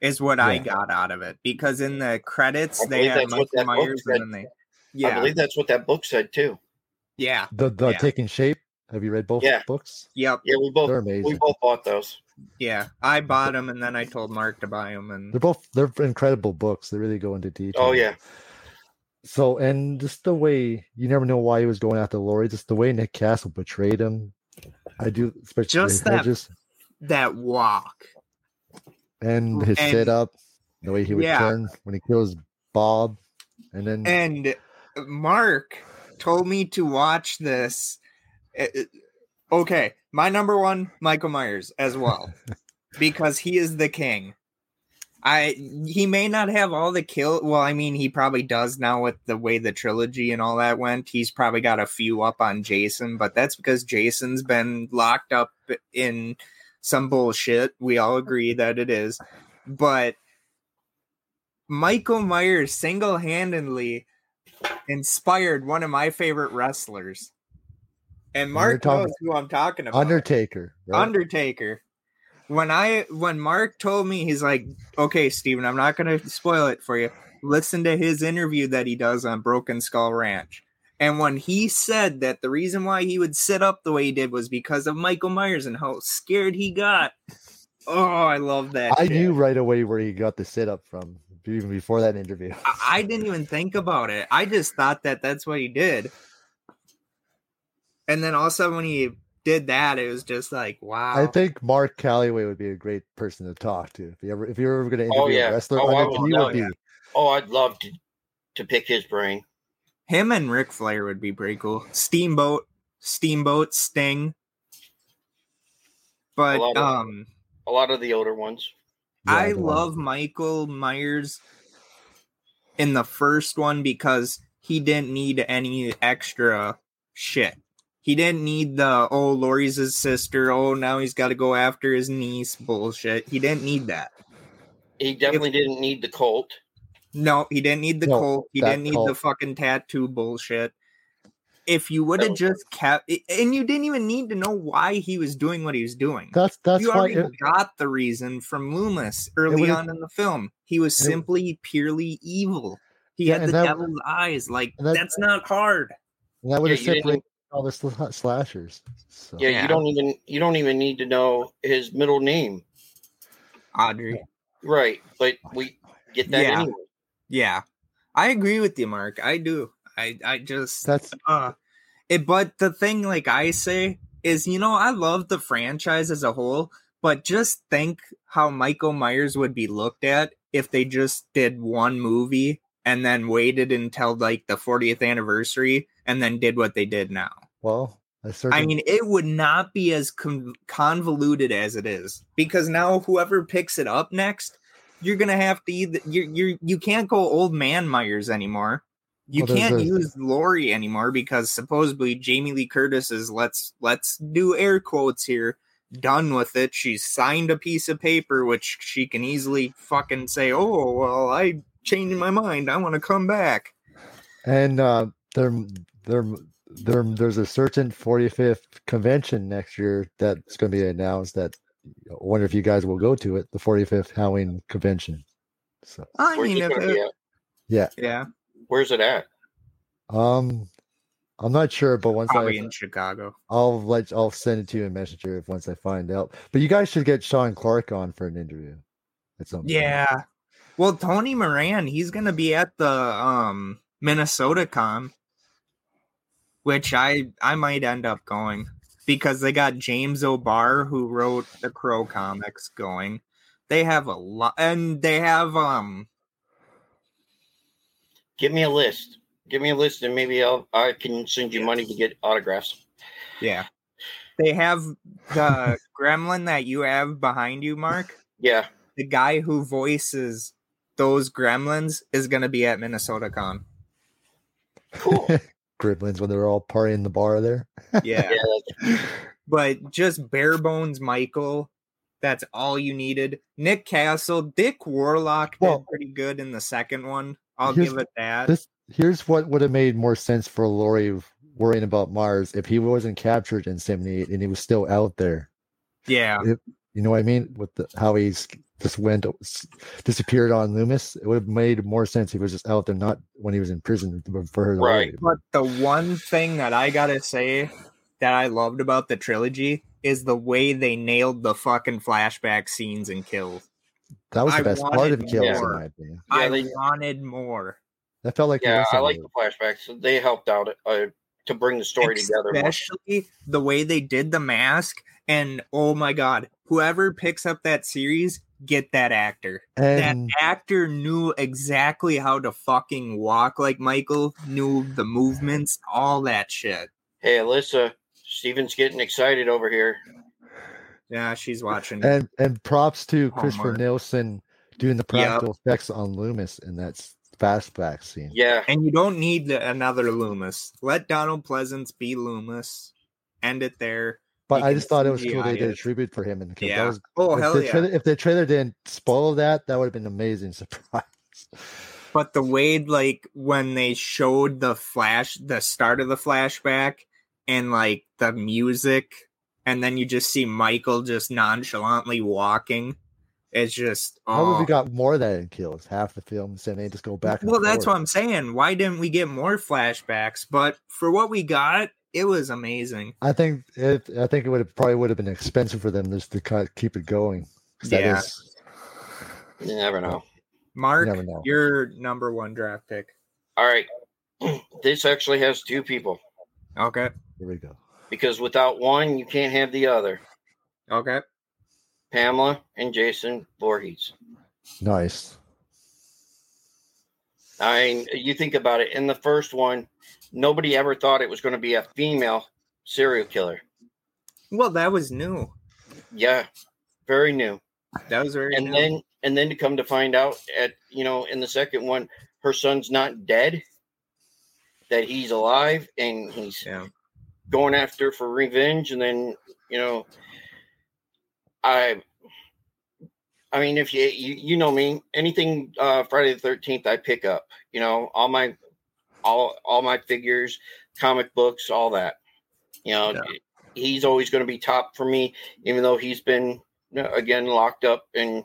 is what yeah. I got out of it. Because in the credits, they had Michael Myers and they, yeah. I believe that's what that book said too. Yeah. The, the yeah. taking shape. Have you read both yeah. books? Yep. Yeah, we both, we both bought those. Yeah, I bought them and then I told Mark to buy them, and they're both they're incredible books. They really go into detail. Oh yeah. So and just the way you never know why he was going after Laurie, just the way Nick Castle betrayed him. I do, especially just that just, that walk and his and, setup, the way he would yeah. turn when he kills Bob, and then and uh, Mark told me to watch this. Uh, uh, okay, my number one, Michael Myers as well, because he is the king. I he may not have all the kill. Well, I mean, he probably does now with the way the trilogy and all that went. He's probably got a few up on Jason, but that's because Jason's been locked up in some bullshit. We all agree that it is, but Michael Myers single handedly inspired one of my favorite wrestlers. And Mark knows who I'm talking about. Undertaker. Right? Undertaker. When I when Mark told me he's like, okay, Steven, I'm not gonna spoil it for you. Listen to his interview that he does on Broken Skull Ranch. And when he said that the reason why he would sit up the way he did was because of Michael Myers and how scared he got. Oh, I love that. I shit. knew right away where he got the sit up from, even before that interview. I, I didn't even think about it. I just thought that that's what he did. And then also when he did that, it was just like, wow. I think Mark Calaway would be a great person to talk to if you ever if you're ever going to oh, interview oh, yeah. a wrestler. Oh, would, would be. oh, I'd love to to pick his brain. Him and Ric Flair would be pretty cool. Steamboat, Steamboat, Sting. But a of, um, a lot of the older ones. Yeah, I love Michael Myers in the first one because he didn't need any extra shit. He didn't need the oh Laurie's his sister. Oh now he's got to go after his niece bullshit. He didn't need that. He definitely if, didn't need the Colt. No, he didn't need the no, Colt. He didn't need Colt. the fucking tattoo bullshit. If you would have just kept, and you didn't even need to know why he was doing what he was doing. That's that's you already it, got the reason from Loomis early on in the film. He was simply purely evil. He yeah, had the that, devil's eyes. Like that, that's not hard. that would have yeah, separated all the sl- slashers. So. Yeah, yeah, you don't even you don't even need to know his middle name. Audrey. Right, but we get that yeah. anyway. Yeah, I agree with you, Mark. I do. I I just that's uh, it. But the thing, like I say, is you know I love the franchise as a whole, but just think how Michael Myers would be looked at if they just did one movie and then waited until like the 40th anniversary and then did what they did now. Well, I, I mean, it would not be as con- convoluted as it is because now whoever picks it up next, you're gonna have to either you you you can't go old man Myers anymore. You well, can't use Laurie anymore because supposedly Jamie Lee Curtis is let's let's do air quotes here done with it. She's signed a piece of paper which she can easily fucking say, "Oh, well, I changed my mind. I want to come back." And uh, there, there, there, there's a certain 45th convention next year that's going to be announced. That I wonder if you guys will go to it, the 45th Halloween convention. So I Where's mean, it if it, yeah, yeah, Where's it at? um, I'm not sure, but once probably I in Chicago. I'll let I'll send it to you in Messenger if once I find out. But you guys should get Sean Clark on for an interview at some point. Yeah. Well, Tony Moran, he's gonna be at the um Minnesota Con, which I I might end up going because they got James O'Barr who wrote the Crow comics going. They have a lot, and they have um Give me a list. Give me a list, and maybe I'll I can send you money to get autographs. yeah, they have the Gremlin that you have behind you, Mark. Yeah, The guy who voices those Gremlins is gonna be at Minnesota Con. cool. Gremlins when they're all partying in the bar there. Yeah. yeah, but just bare bones Michael. That's all you needed. Nick Castle, Dick Warlock did Well- pretty good in the second one. I'll Here's- give it that. This here's what would have made more sense for Laurie worrying about Myers if he wasn't captured in 78 and he was still out there. yeah, You know what I mean? With the, how he's just went disappeared on Loomis, it would have made more sense if he was just out there, not when he was in prison for her. Right. worry but the one thing that I gotta say that I loved about the trilogy is the way they nailed the fucking flashback scenes and kills. That was the I best part of Kills, more. in my opinion. Yeah, I they- wanted more. That felt like yeah. I like the flashbacks. They helped out uh, to bring the story together. Especially the way they did the mask. And oh my god, whoever picks up that series, get that actor. And that actor knew exactly how to fucking walk like Michael, knew the movements, all that shit. Hey, Alyssa, Steven's getting excited over here. Yeah, she's watching. and and props to Oh, Christopher Mark. Nelson doing the practical effects on Loomis in that s- flashback scene. Yeah, and you don't need another Loomis. Let Donald Pleasence be Loomis. End it there. But I just thought it was cool they did a tribute for him. And Yeah. was- Oh if, hell the yeah! trailer, if the trailer didn't spoil that, that would have been an amazing surprise. But the way like when they showed the flash, the start of the flashback, and like the music, and then you just see Michael just nonchalantly walking. It's just How would oh. we got more of that in Kills? Half the film, so they just go back. and Well, that's what I'm saying. Why didn't we get more flashbacks? But for what we got, it was amazing. I think it. I think it would have probably would have been expensive for them just to cut, keep it going. Yeah. is- you never know. Mark, never know. your number one draft pick. All right, this actually has two people Okay. here we go. because without one, you can't have the other. Okay. Pamela and Jason Voorhees. Nice. I mean, you think about it. In the first one, nobody ever thought it was going to be a female serial killer. Well, that was new. Yeah, very new. That was very And new. then, and then to come to find out, at you know, in the second one, her son's not dead. That he's alive and he's yeah. going after for revenge. And then, you know, I, I mean, if you you, you know me, anything uh, Friday the Thirteenth, I pick up. You know, all my all all my figures, comic books, all that. You know, Yeah. he's always going to be top for me, even though he's been again locked up and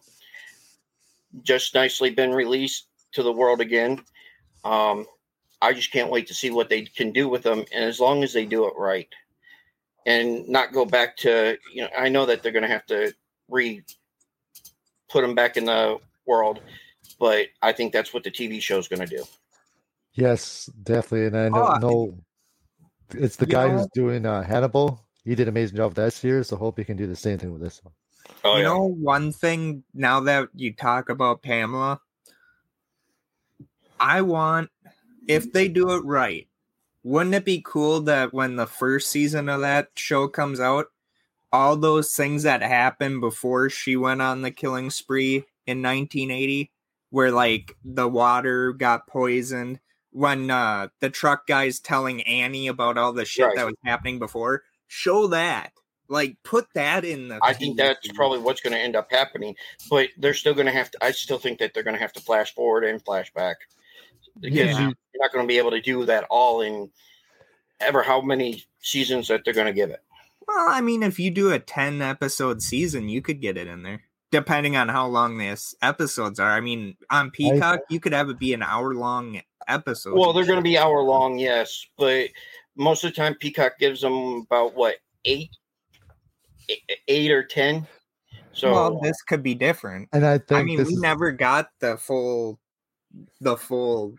just nicely been released to the world again. Um, I just can't wait to see what they can do with them, and as long as they do it right, and not go back to you know, I know that they're going to have to re put them back in the world, but I think that's what the TV show is going to do. Yes, definitely. And I Oh, know. It's the guy know- who's doing uh, Hannibal. He did an amazing job that series. So hope he can do the same thing with this one. Oh you yeah, know, one thing now that you talk about Pamela, I want, if they do it right, wouldn't it be cool that when the first season of that show comes out, all those things that happened before she went on the killing spree in 1980, where like the water got poisoned, when uh, the truck guy's telling Annie about all the shit Right. that was happening before, show that. Like, put that in the. I think that's series. probably what's going to end up happening. But they're still going to have to. I still think that they're going to have to flash forward and flashback because yeah. you're not going to be able to do that all in ever how many seasons that they're going to give it. Well, I mean, if you do a 10 episode season, you could get it in there, depending on how long these episodes are. I mean, on Peacock, I, you could have it be an hour long episode. Well, they're going to be hour long, yes, but most of the time, Peacock gives them about what eight, eight or ten. So well, this could be different. And I think I mean, we is... never got the full, the full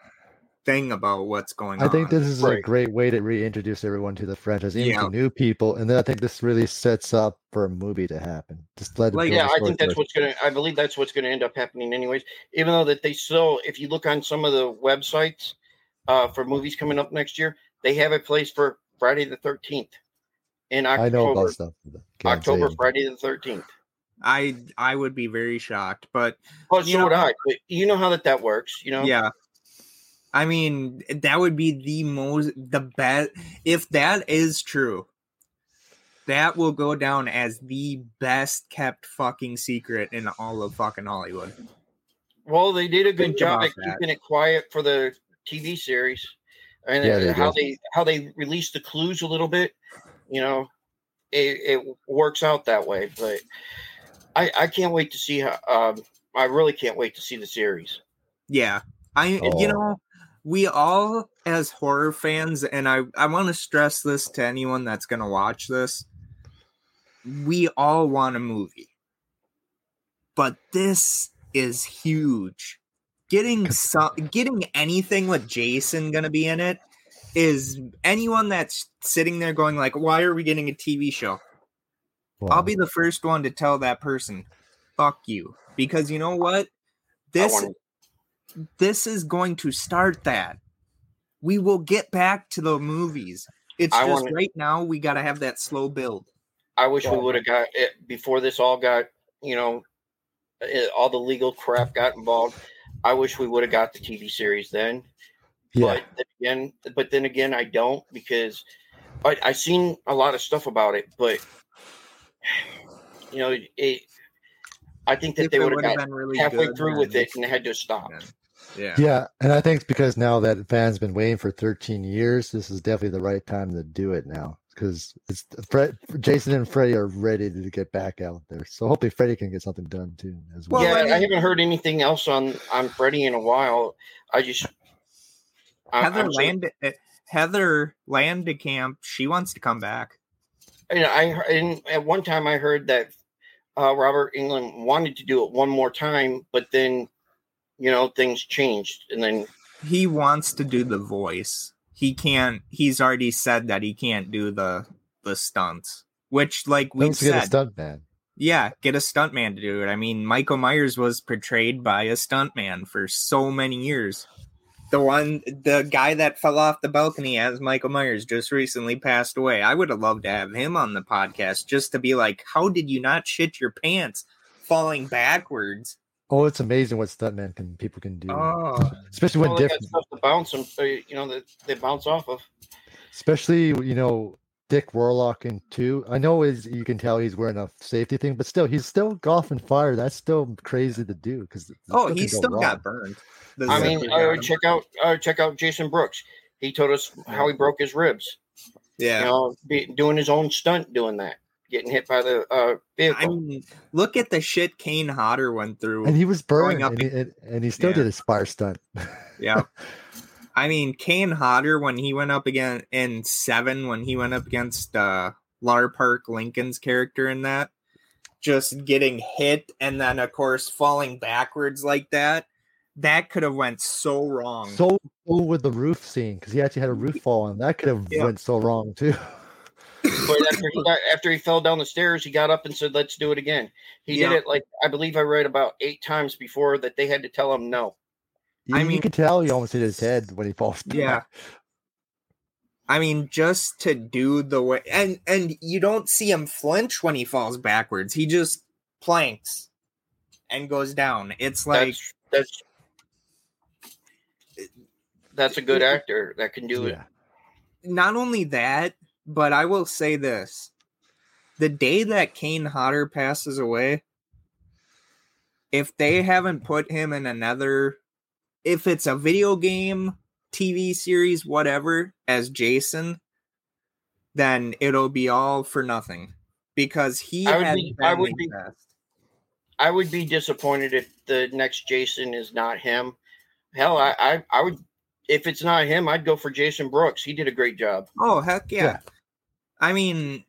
thing about what's going I on. I think this is right. a great way to reintroduce everyone to the franchise, even yeah. to new people, and then I think this really sets up for a movie to happen. Just let like, yeah, I think that's what's gonna. I believe that's what's gonna end up happening, anyways. Even though that they still, if you look on some of the websites uh, for movies coming up next year, they have a place for Friday the Thirteenth in October. I know about stuff. October, Friday the Thirteenth. I I would be very shocked, but well, so know, would I. But you know how that that works, you know. Yeah, I mean, that would be the most the best if that is true. That will go down as the best kept fucking secret in all of fucking Hollywood. Well, they did a good Think job at keeping it quiet for the TV series, and yeah, they how did. they how they released the clues a little bit. You know, it, it works out that way. But I I can't wait to see how. Um, I really can't wait to see the series. Yeah, I oh. you know we all as horror fans and i i want to stress this to anyone that's going to watch this we all want a movie. But this is huge. Getting some getting anything with jason going to be in it is anyone that's sitting there going like why are we getting a tv show? Wow. i'll be the first one to tell that person fuck you. Because you know what? This this is going to start that. We will get back to the movies. It's I just wanna, right now we got to have that slow build. I wish we would have got it before this all got, you know, it, all the legal crap got involved. I wish we would have got the TV series then. Yeah. But then again, but then again, I don't because I I seen a lot of stuff about it, but you know, it. I think that if they would have got really halfway through with it and had to stop. Yeah. Yeah. Yeah. And I think it's because now that fans been waiting for 13 years, this is definitely the right time to do it now. Because it's Fred, Jason and Freddy are ready to get back out there. So hopefully Freddy can get something done too as well. Yeah, I haven't heard anything else on on Freddy in a while. I just Heather I'm Land saying, uh, Heather Langenkamp, she wants to come back. And I and at one time I heard that uh, Robert Englund wanted to do it one more time, but then you know, things changed. And then he wants to do the voice. He can't. He's already said that he can't do the the stunts, which, like we said, get a stunt man. Yeah, get a stuntman to do it. I mean, Michael Myers was portrayed by a stuntman for so many years. The one, the guy that fell off the balcony as Michael Myers just recently passed away. I would have loved to have him on the podcast just to be like, how did you not shit your pants falling backwards? Oh, it's amazing what stuntman can people can do. Oh, especially when different stuff to bounce them, you know, that they bounce off of. Especially, you know, Dick Warlock in two. I know is you can tell he's wearing a safety thing, but still, he's still golfing fire. That's still crazy to do because oh, he still wrong. got burned. The I mean, uh, check out uh, check out Jason Brooks. He told us how he broke his ribs. Yeah, you know, be, doing his own stunt, doing that getting hit by the uh, vehicle. I mean, look at the shit Kane Hodder went through, and he was burned, up, and, he, and he still yeah. did his fire stunt. yeah, I mean, Kane Hodder when he went up again in seven, when he went up against uh, Lar Park Lincoln's character in that, just getting hit and then of course falling backwards like that. That could have went so wrong. So with the roof scene because he actually had a roof fall, and that could have yeah. went so wrong too. But after he got, after he fell down the stairs, he got up and said, "Let's do it again." He yeah. did it like I believe I read about eight times before that they had to tell him no. I mean, you could tell he almost hit his head when he falls. Back. Yeah. I mean, just to do the way, and and you don't see him flinch when he falls backwards. He just planks and goes down. It's like that's that's, that's a good actor that can do yeah. it. Not only that, but I will say this the day that Kane Hodder passes away, if they haven't put him in another if it's a video game, TV series, whatever, as Jason, then it'll be all for nothing because he I would be, I would be, best. I would be disappointed if the next Jason is not him. Hell, I, I, I would if it's not him, I'd go for Jason Brooks. He did a great job. Oh heck yeah! yeah. I mean,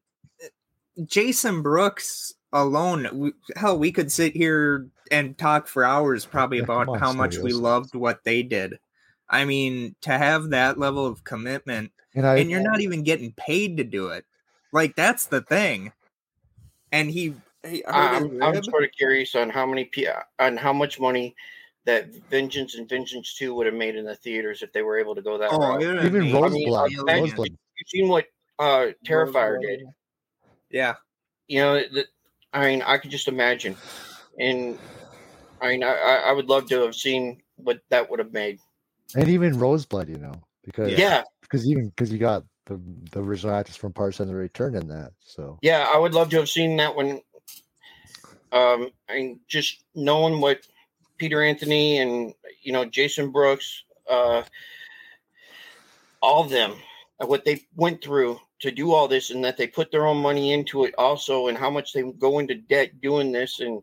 Jason Brooks alone, we, hell, we could sit here and talk for hours probably about on, how much we loved what they did. I mean, to have that level of commitment, and, I, and you're not even getting paid to do it. Like that's the thing. And he, he I'm, I'm sort of curious on how many on how much money that Vengeance and Vengeance Two would have made in the theaters if they were able to go that oh, route. Even Roseblood. I mean, You've seen what uh, Terrifier did. Yeah. You know, the, I mean, I could just imagine, and I mean, I, I would love to have seen what that would have made. And even Roseblood, you know, because yeah, because even because you got the the original actors from Parts and the Return in that. So yeah, I would love to have seen that one. Um, I mean, just knowing what Peter Anthony and you know Jason Brooks, uh, all of them, what they went through to do all this, and that they put their own money into it also, and how much they go into debt doing this, and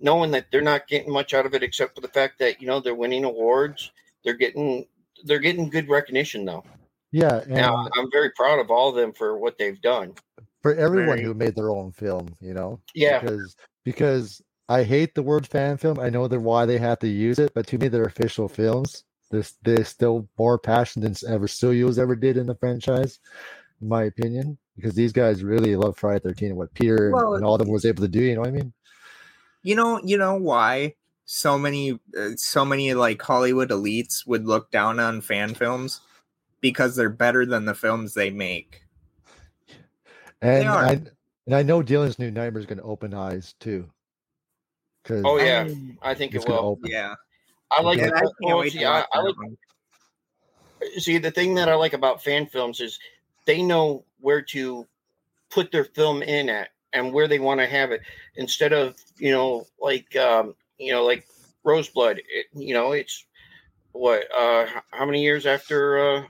knowing that they're not getting much out of it except for the fact that you know they're winning awards, they're getting they're getting good recognition though. Yeah, now I'm very proud of all of them for what they've done. For everyone very. who made their own film, you know, yeah, because because I hate the word fan film. I know that why they have to use it, but to me, they're official films. There's there's still more passion than ever studios ever did in the franchise, in my opinion. Because these guys really love Friday Thirteen and what Peter well, and all of them was able to do. You know what I mean? You know, you know why so many, uh, so many like Hollywood elites would look down on fan films because they're better than the films they make. And I and I know Dylan's new nightmare is going to open eyes too. Oh yeah, I, I think it will. Open. Yeah, I like. Yeah, the, I, I, I like see the thing that I like about fan films is they know where to put their film in at and where they want to have it instead of you know like um, you know like Roseblood. It, you know it's what uh how many years after uh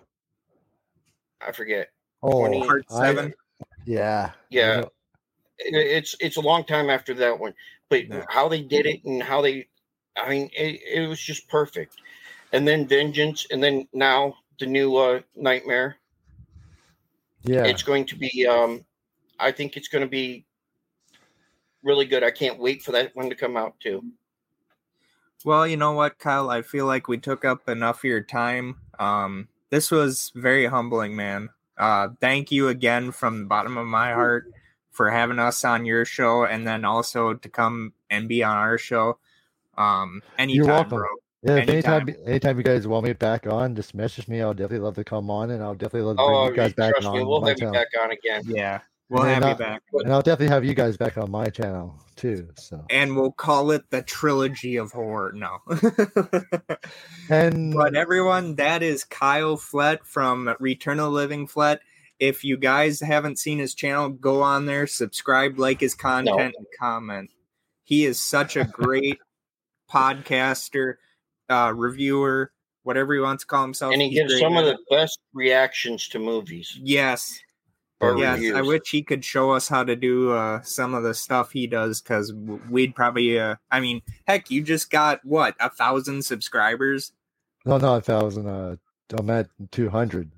I forget. Oh, 20, part seven. I, yeah, yeah. It's it's a long time after that one but yeah. how they did it and how they, I mean, it, it, was just perfect. And then Vengeance, and then now the new uh, Nightmare. Yeah, it's going to be. Um, I think it's going to be really good. I can't wait for that one to come out too. Well, you know what, Kyle? I feel like we took up enough of your time. Um, this was very humbling, man. Uh, thank you again from the bottom of my heart for having us on your show and then also to come and be on our show. Um, anytime, You're welcome. bro. Yeah, anytime. anytime, anytime you guys want me back on, just message me. I'll definitely love to come on, and I'll definitely love to bring oh, you guys back on. Me, we'll have you back on again. Yeah, we'll and have you back, and I'll definitely have you guys back on my channel too. So, and we'll call it the trilogy of horror. No, and but everyone, that is Kyle Flett from Return of the Living Flett if you guys haven't seen his channel, go on there, subscribe, like his content, no. and comment. He is such a great podcaster, uh, reviewer, whatever he wants to call himself. And he gives some of the best reactions to movies. Yes. yes, reviews. I wish he could show us how to do uh, some of the stuff he does because we'd probably. Uh, I mean, heck, you just got what a thousand subscribers? No, not a thousand. Uh, I'm at two hundred.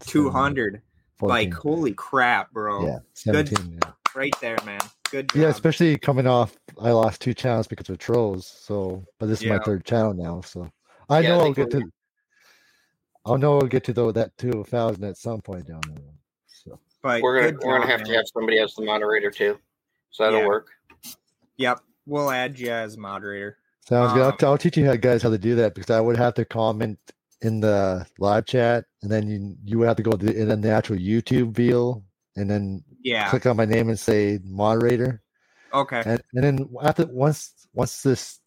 Two hundred. Like holy crap, bro! Yeah, 17, good, yeah. right there, man. Good. Job. Yeah, especially coming off, I lost two channels because of trolls. So, but this is my third channel now, so I yeah, know I'll get to. I'll know I'll get to though that two thousand at some point down the road. So, but we're gonna we're gonna have man. to have somebody as the moderator too, so that'll yeah. work. Yep, we'll add you as moderator. Sounds um, good. I'll, um, I'll teach you guys how to do that because I would have to comment in the live chat, and then you you would have to go to the, in the actual YouTube view, and then yeah, click on my name and say moderator. Okay. And, and then after once once this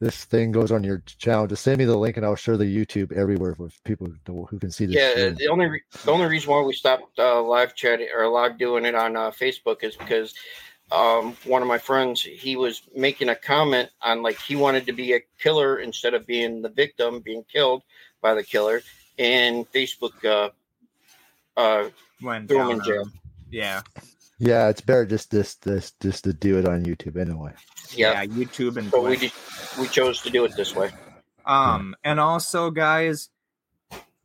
this thing goes on your channel, just send me the link and I'll share the YouTube everywhere with people who can see this. Yeah, stream. the only re- the only reason why we stopped uh, live chatting or live doing it on uh, Facebook is because um, one of my friends, he was making a comment on like he wanted to be a killer instead of being the victim, being killed by the killer, and Facebook uh, uh, Went threw him in jail. on- Yeah. Yeah, it's better just this this just to do it on YouTube anyway. Yeah. Yeah. YouTube and So we Twitch. just, we chose to do it this way. Um, and also, guys,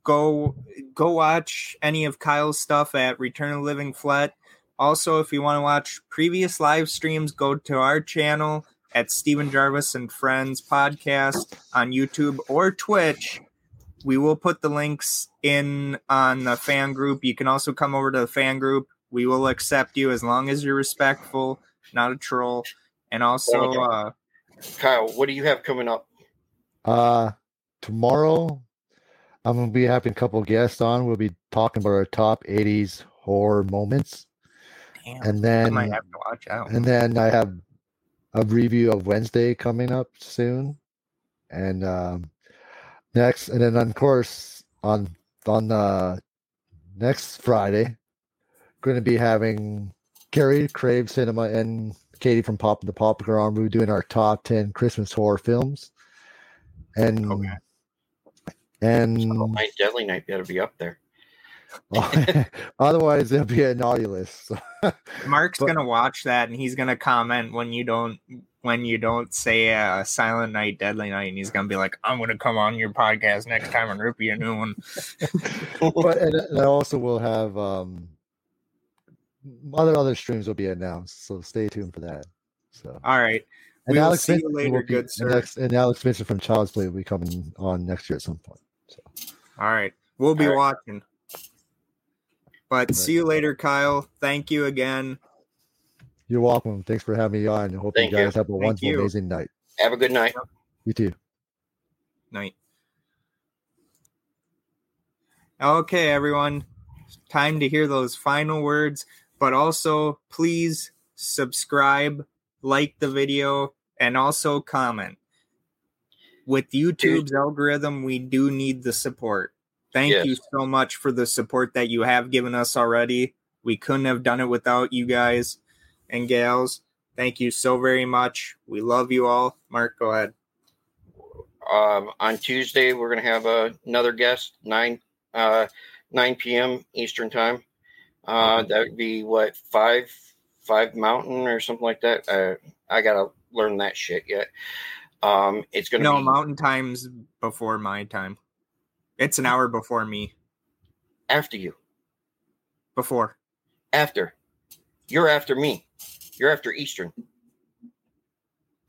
go go watch any of Kyle's stuff at Return of Living Flett. Also, if you want to watch previous live streams, go to our channel at Steven Gervais and Friends podcast on YouTube or Twitch. We will put the links in on the fan group. You can also come over to the fan group. We will accept you as long as you're respectful, not a troll. And also, uh, Kyle, what do you have coming up? Uh tomorrow I'm gonna be having a couple guests on. We'll be talking about our top 80s horror moments. damn, And I then might have to watch out. and then I have a review of Wednesday coming up soon. And um next and then of course on on uh next Friday going to be having Carrie Crave Cinema and Katie from Pop the Pop We're doing our top 10 Christmas horror films. And Okay. and My Deadly Night better be up there. otherwise it'll be a naughty list. Mark's But- gonna watch that and he's gonna comment when you don't when you don't say uh, Silent Night, Deadly Night, and he's gonna be like, "I'm gonna come on your podcast next time and rip you a new one." but and, and I also will have um other other streams will be announced, so stay tuned for that. So All right, and We will Alex see you later, be- good and. Alex, and Alex Vincent from Child's Play will be coming on next year at some point. So all right, we'll be All right. watching. But see you later, Kyle. Thank you again. you're welcome. Thanks for having me on. I hope Thank you you. guys have a Thank wonderful, you. amazing night. Have a good night. You too. Night. Okay, everyone. Time to hear those final words, but also please subscribe, like the video, and also comment. With YouTube's algorithm, we do need the support. Thank Yes. you so much for the support that you have given us already. We couldn't have done it without you guys and gals. Thank you so very much. We love you all. Mark, go ahead. Um, on Tuesday, we're going to have uh, another guest, 9, uh, 9 p.m. Eastern Time. Uh, that would be what, 5, 5 Mountain or something like that. Uh, I got to learn that shit yet. Um, it's to No, be Mountain Time's before my time. It's an hour before me. after you. Before. After. You're after me. You're after Eastern.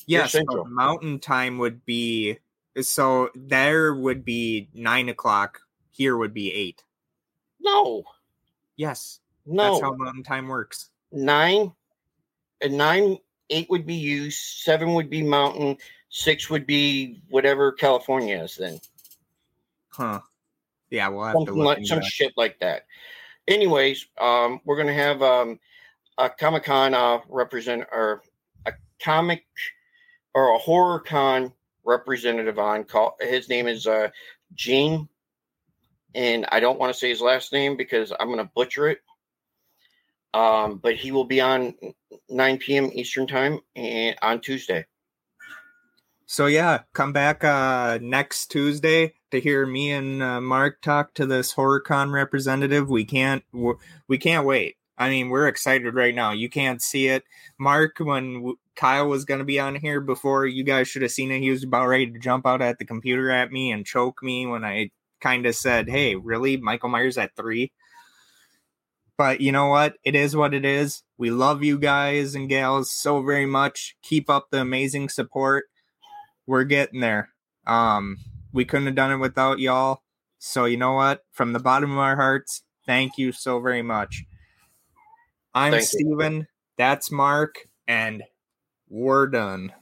Yes, Mountain Time would be so there would be nine o'clock. Here would be eight. No, Yes, no. that's how Mountain Time works. nine and nine eight would be you seven would be mountain six would be whatever california is then Huh? Yeah, we'll have to something look like some that. shit like that anyways um we're gonna have um a comic-con uh represent or a comic or a horror con representative on call his name is uh gene and i don't want to say his last name because i'm gonna butcher it um but he will be on 9 p.m eastern time and on tuesday So yeah, come back uh next Tuesday to hear me and uh, Mark talk to this HorrorCon representative. We can't we can't wait. I mean, we're excited right now. You can't see it. Mark, when Kyle was going to be on here before, you guys should have seen it. He was about ready to jump out at the computer at me and choke me when I kind of said, "Hey, really, Michael Myers at three? But you know what? It is what it is. We love you guys and gals so very much. Keep up the amazing support we're getting there. Um, we couldn't have done it without y'all. So you know what? From the bottom of our hearts, thank you so very much. I'm Thank you. That's Mark, and we're done.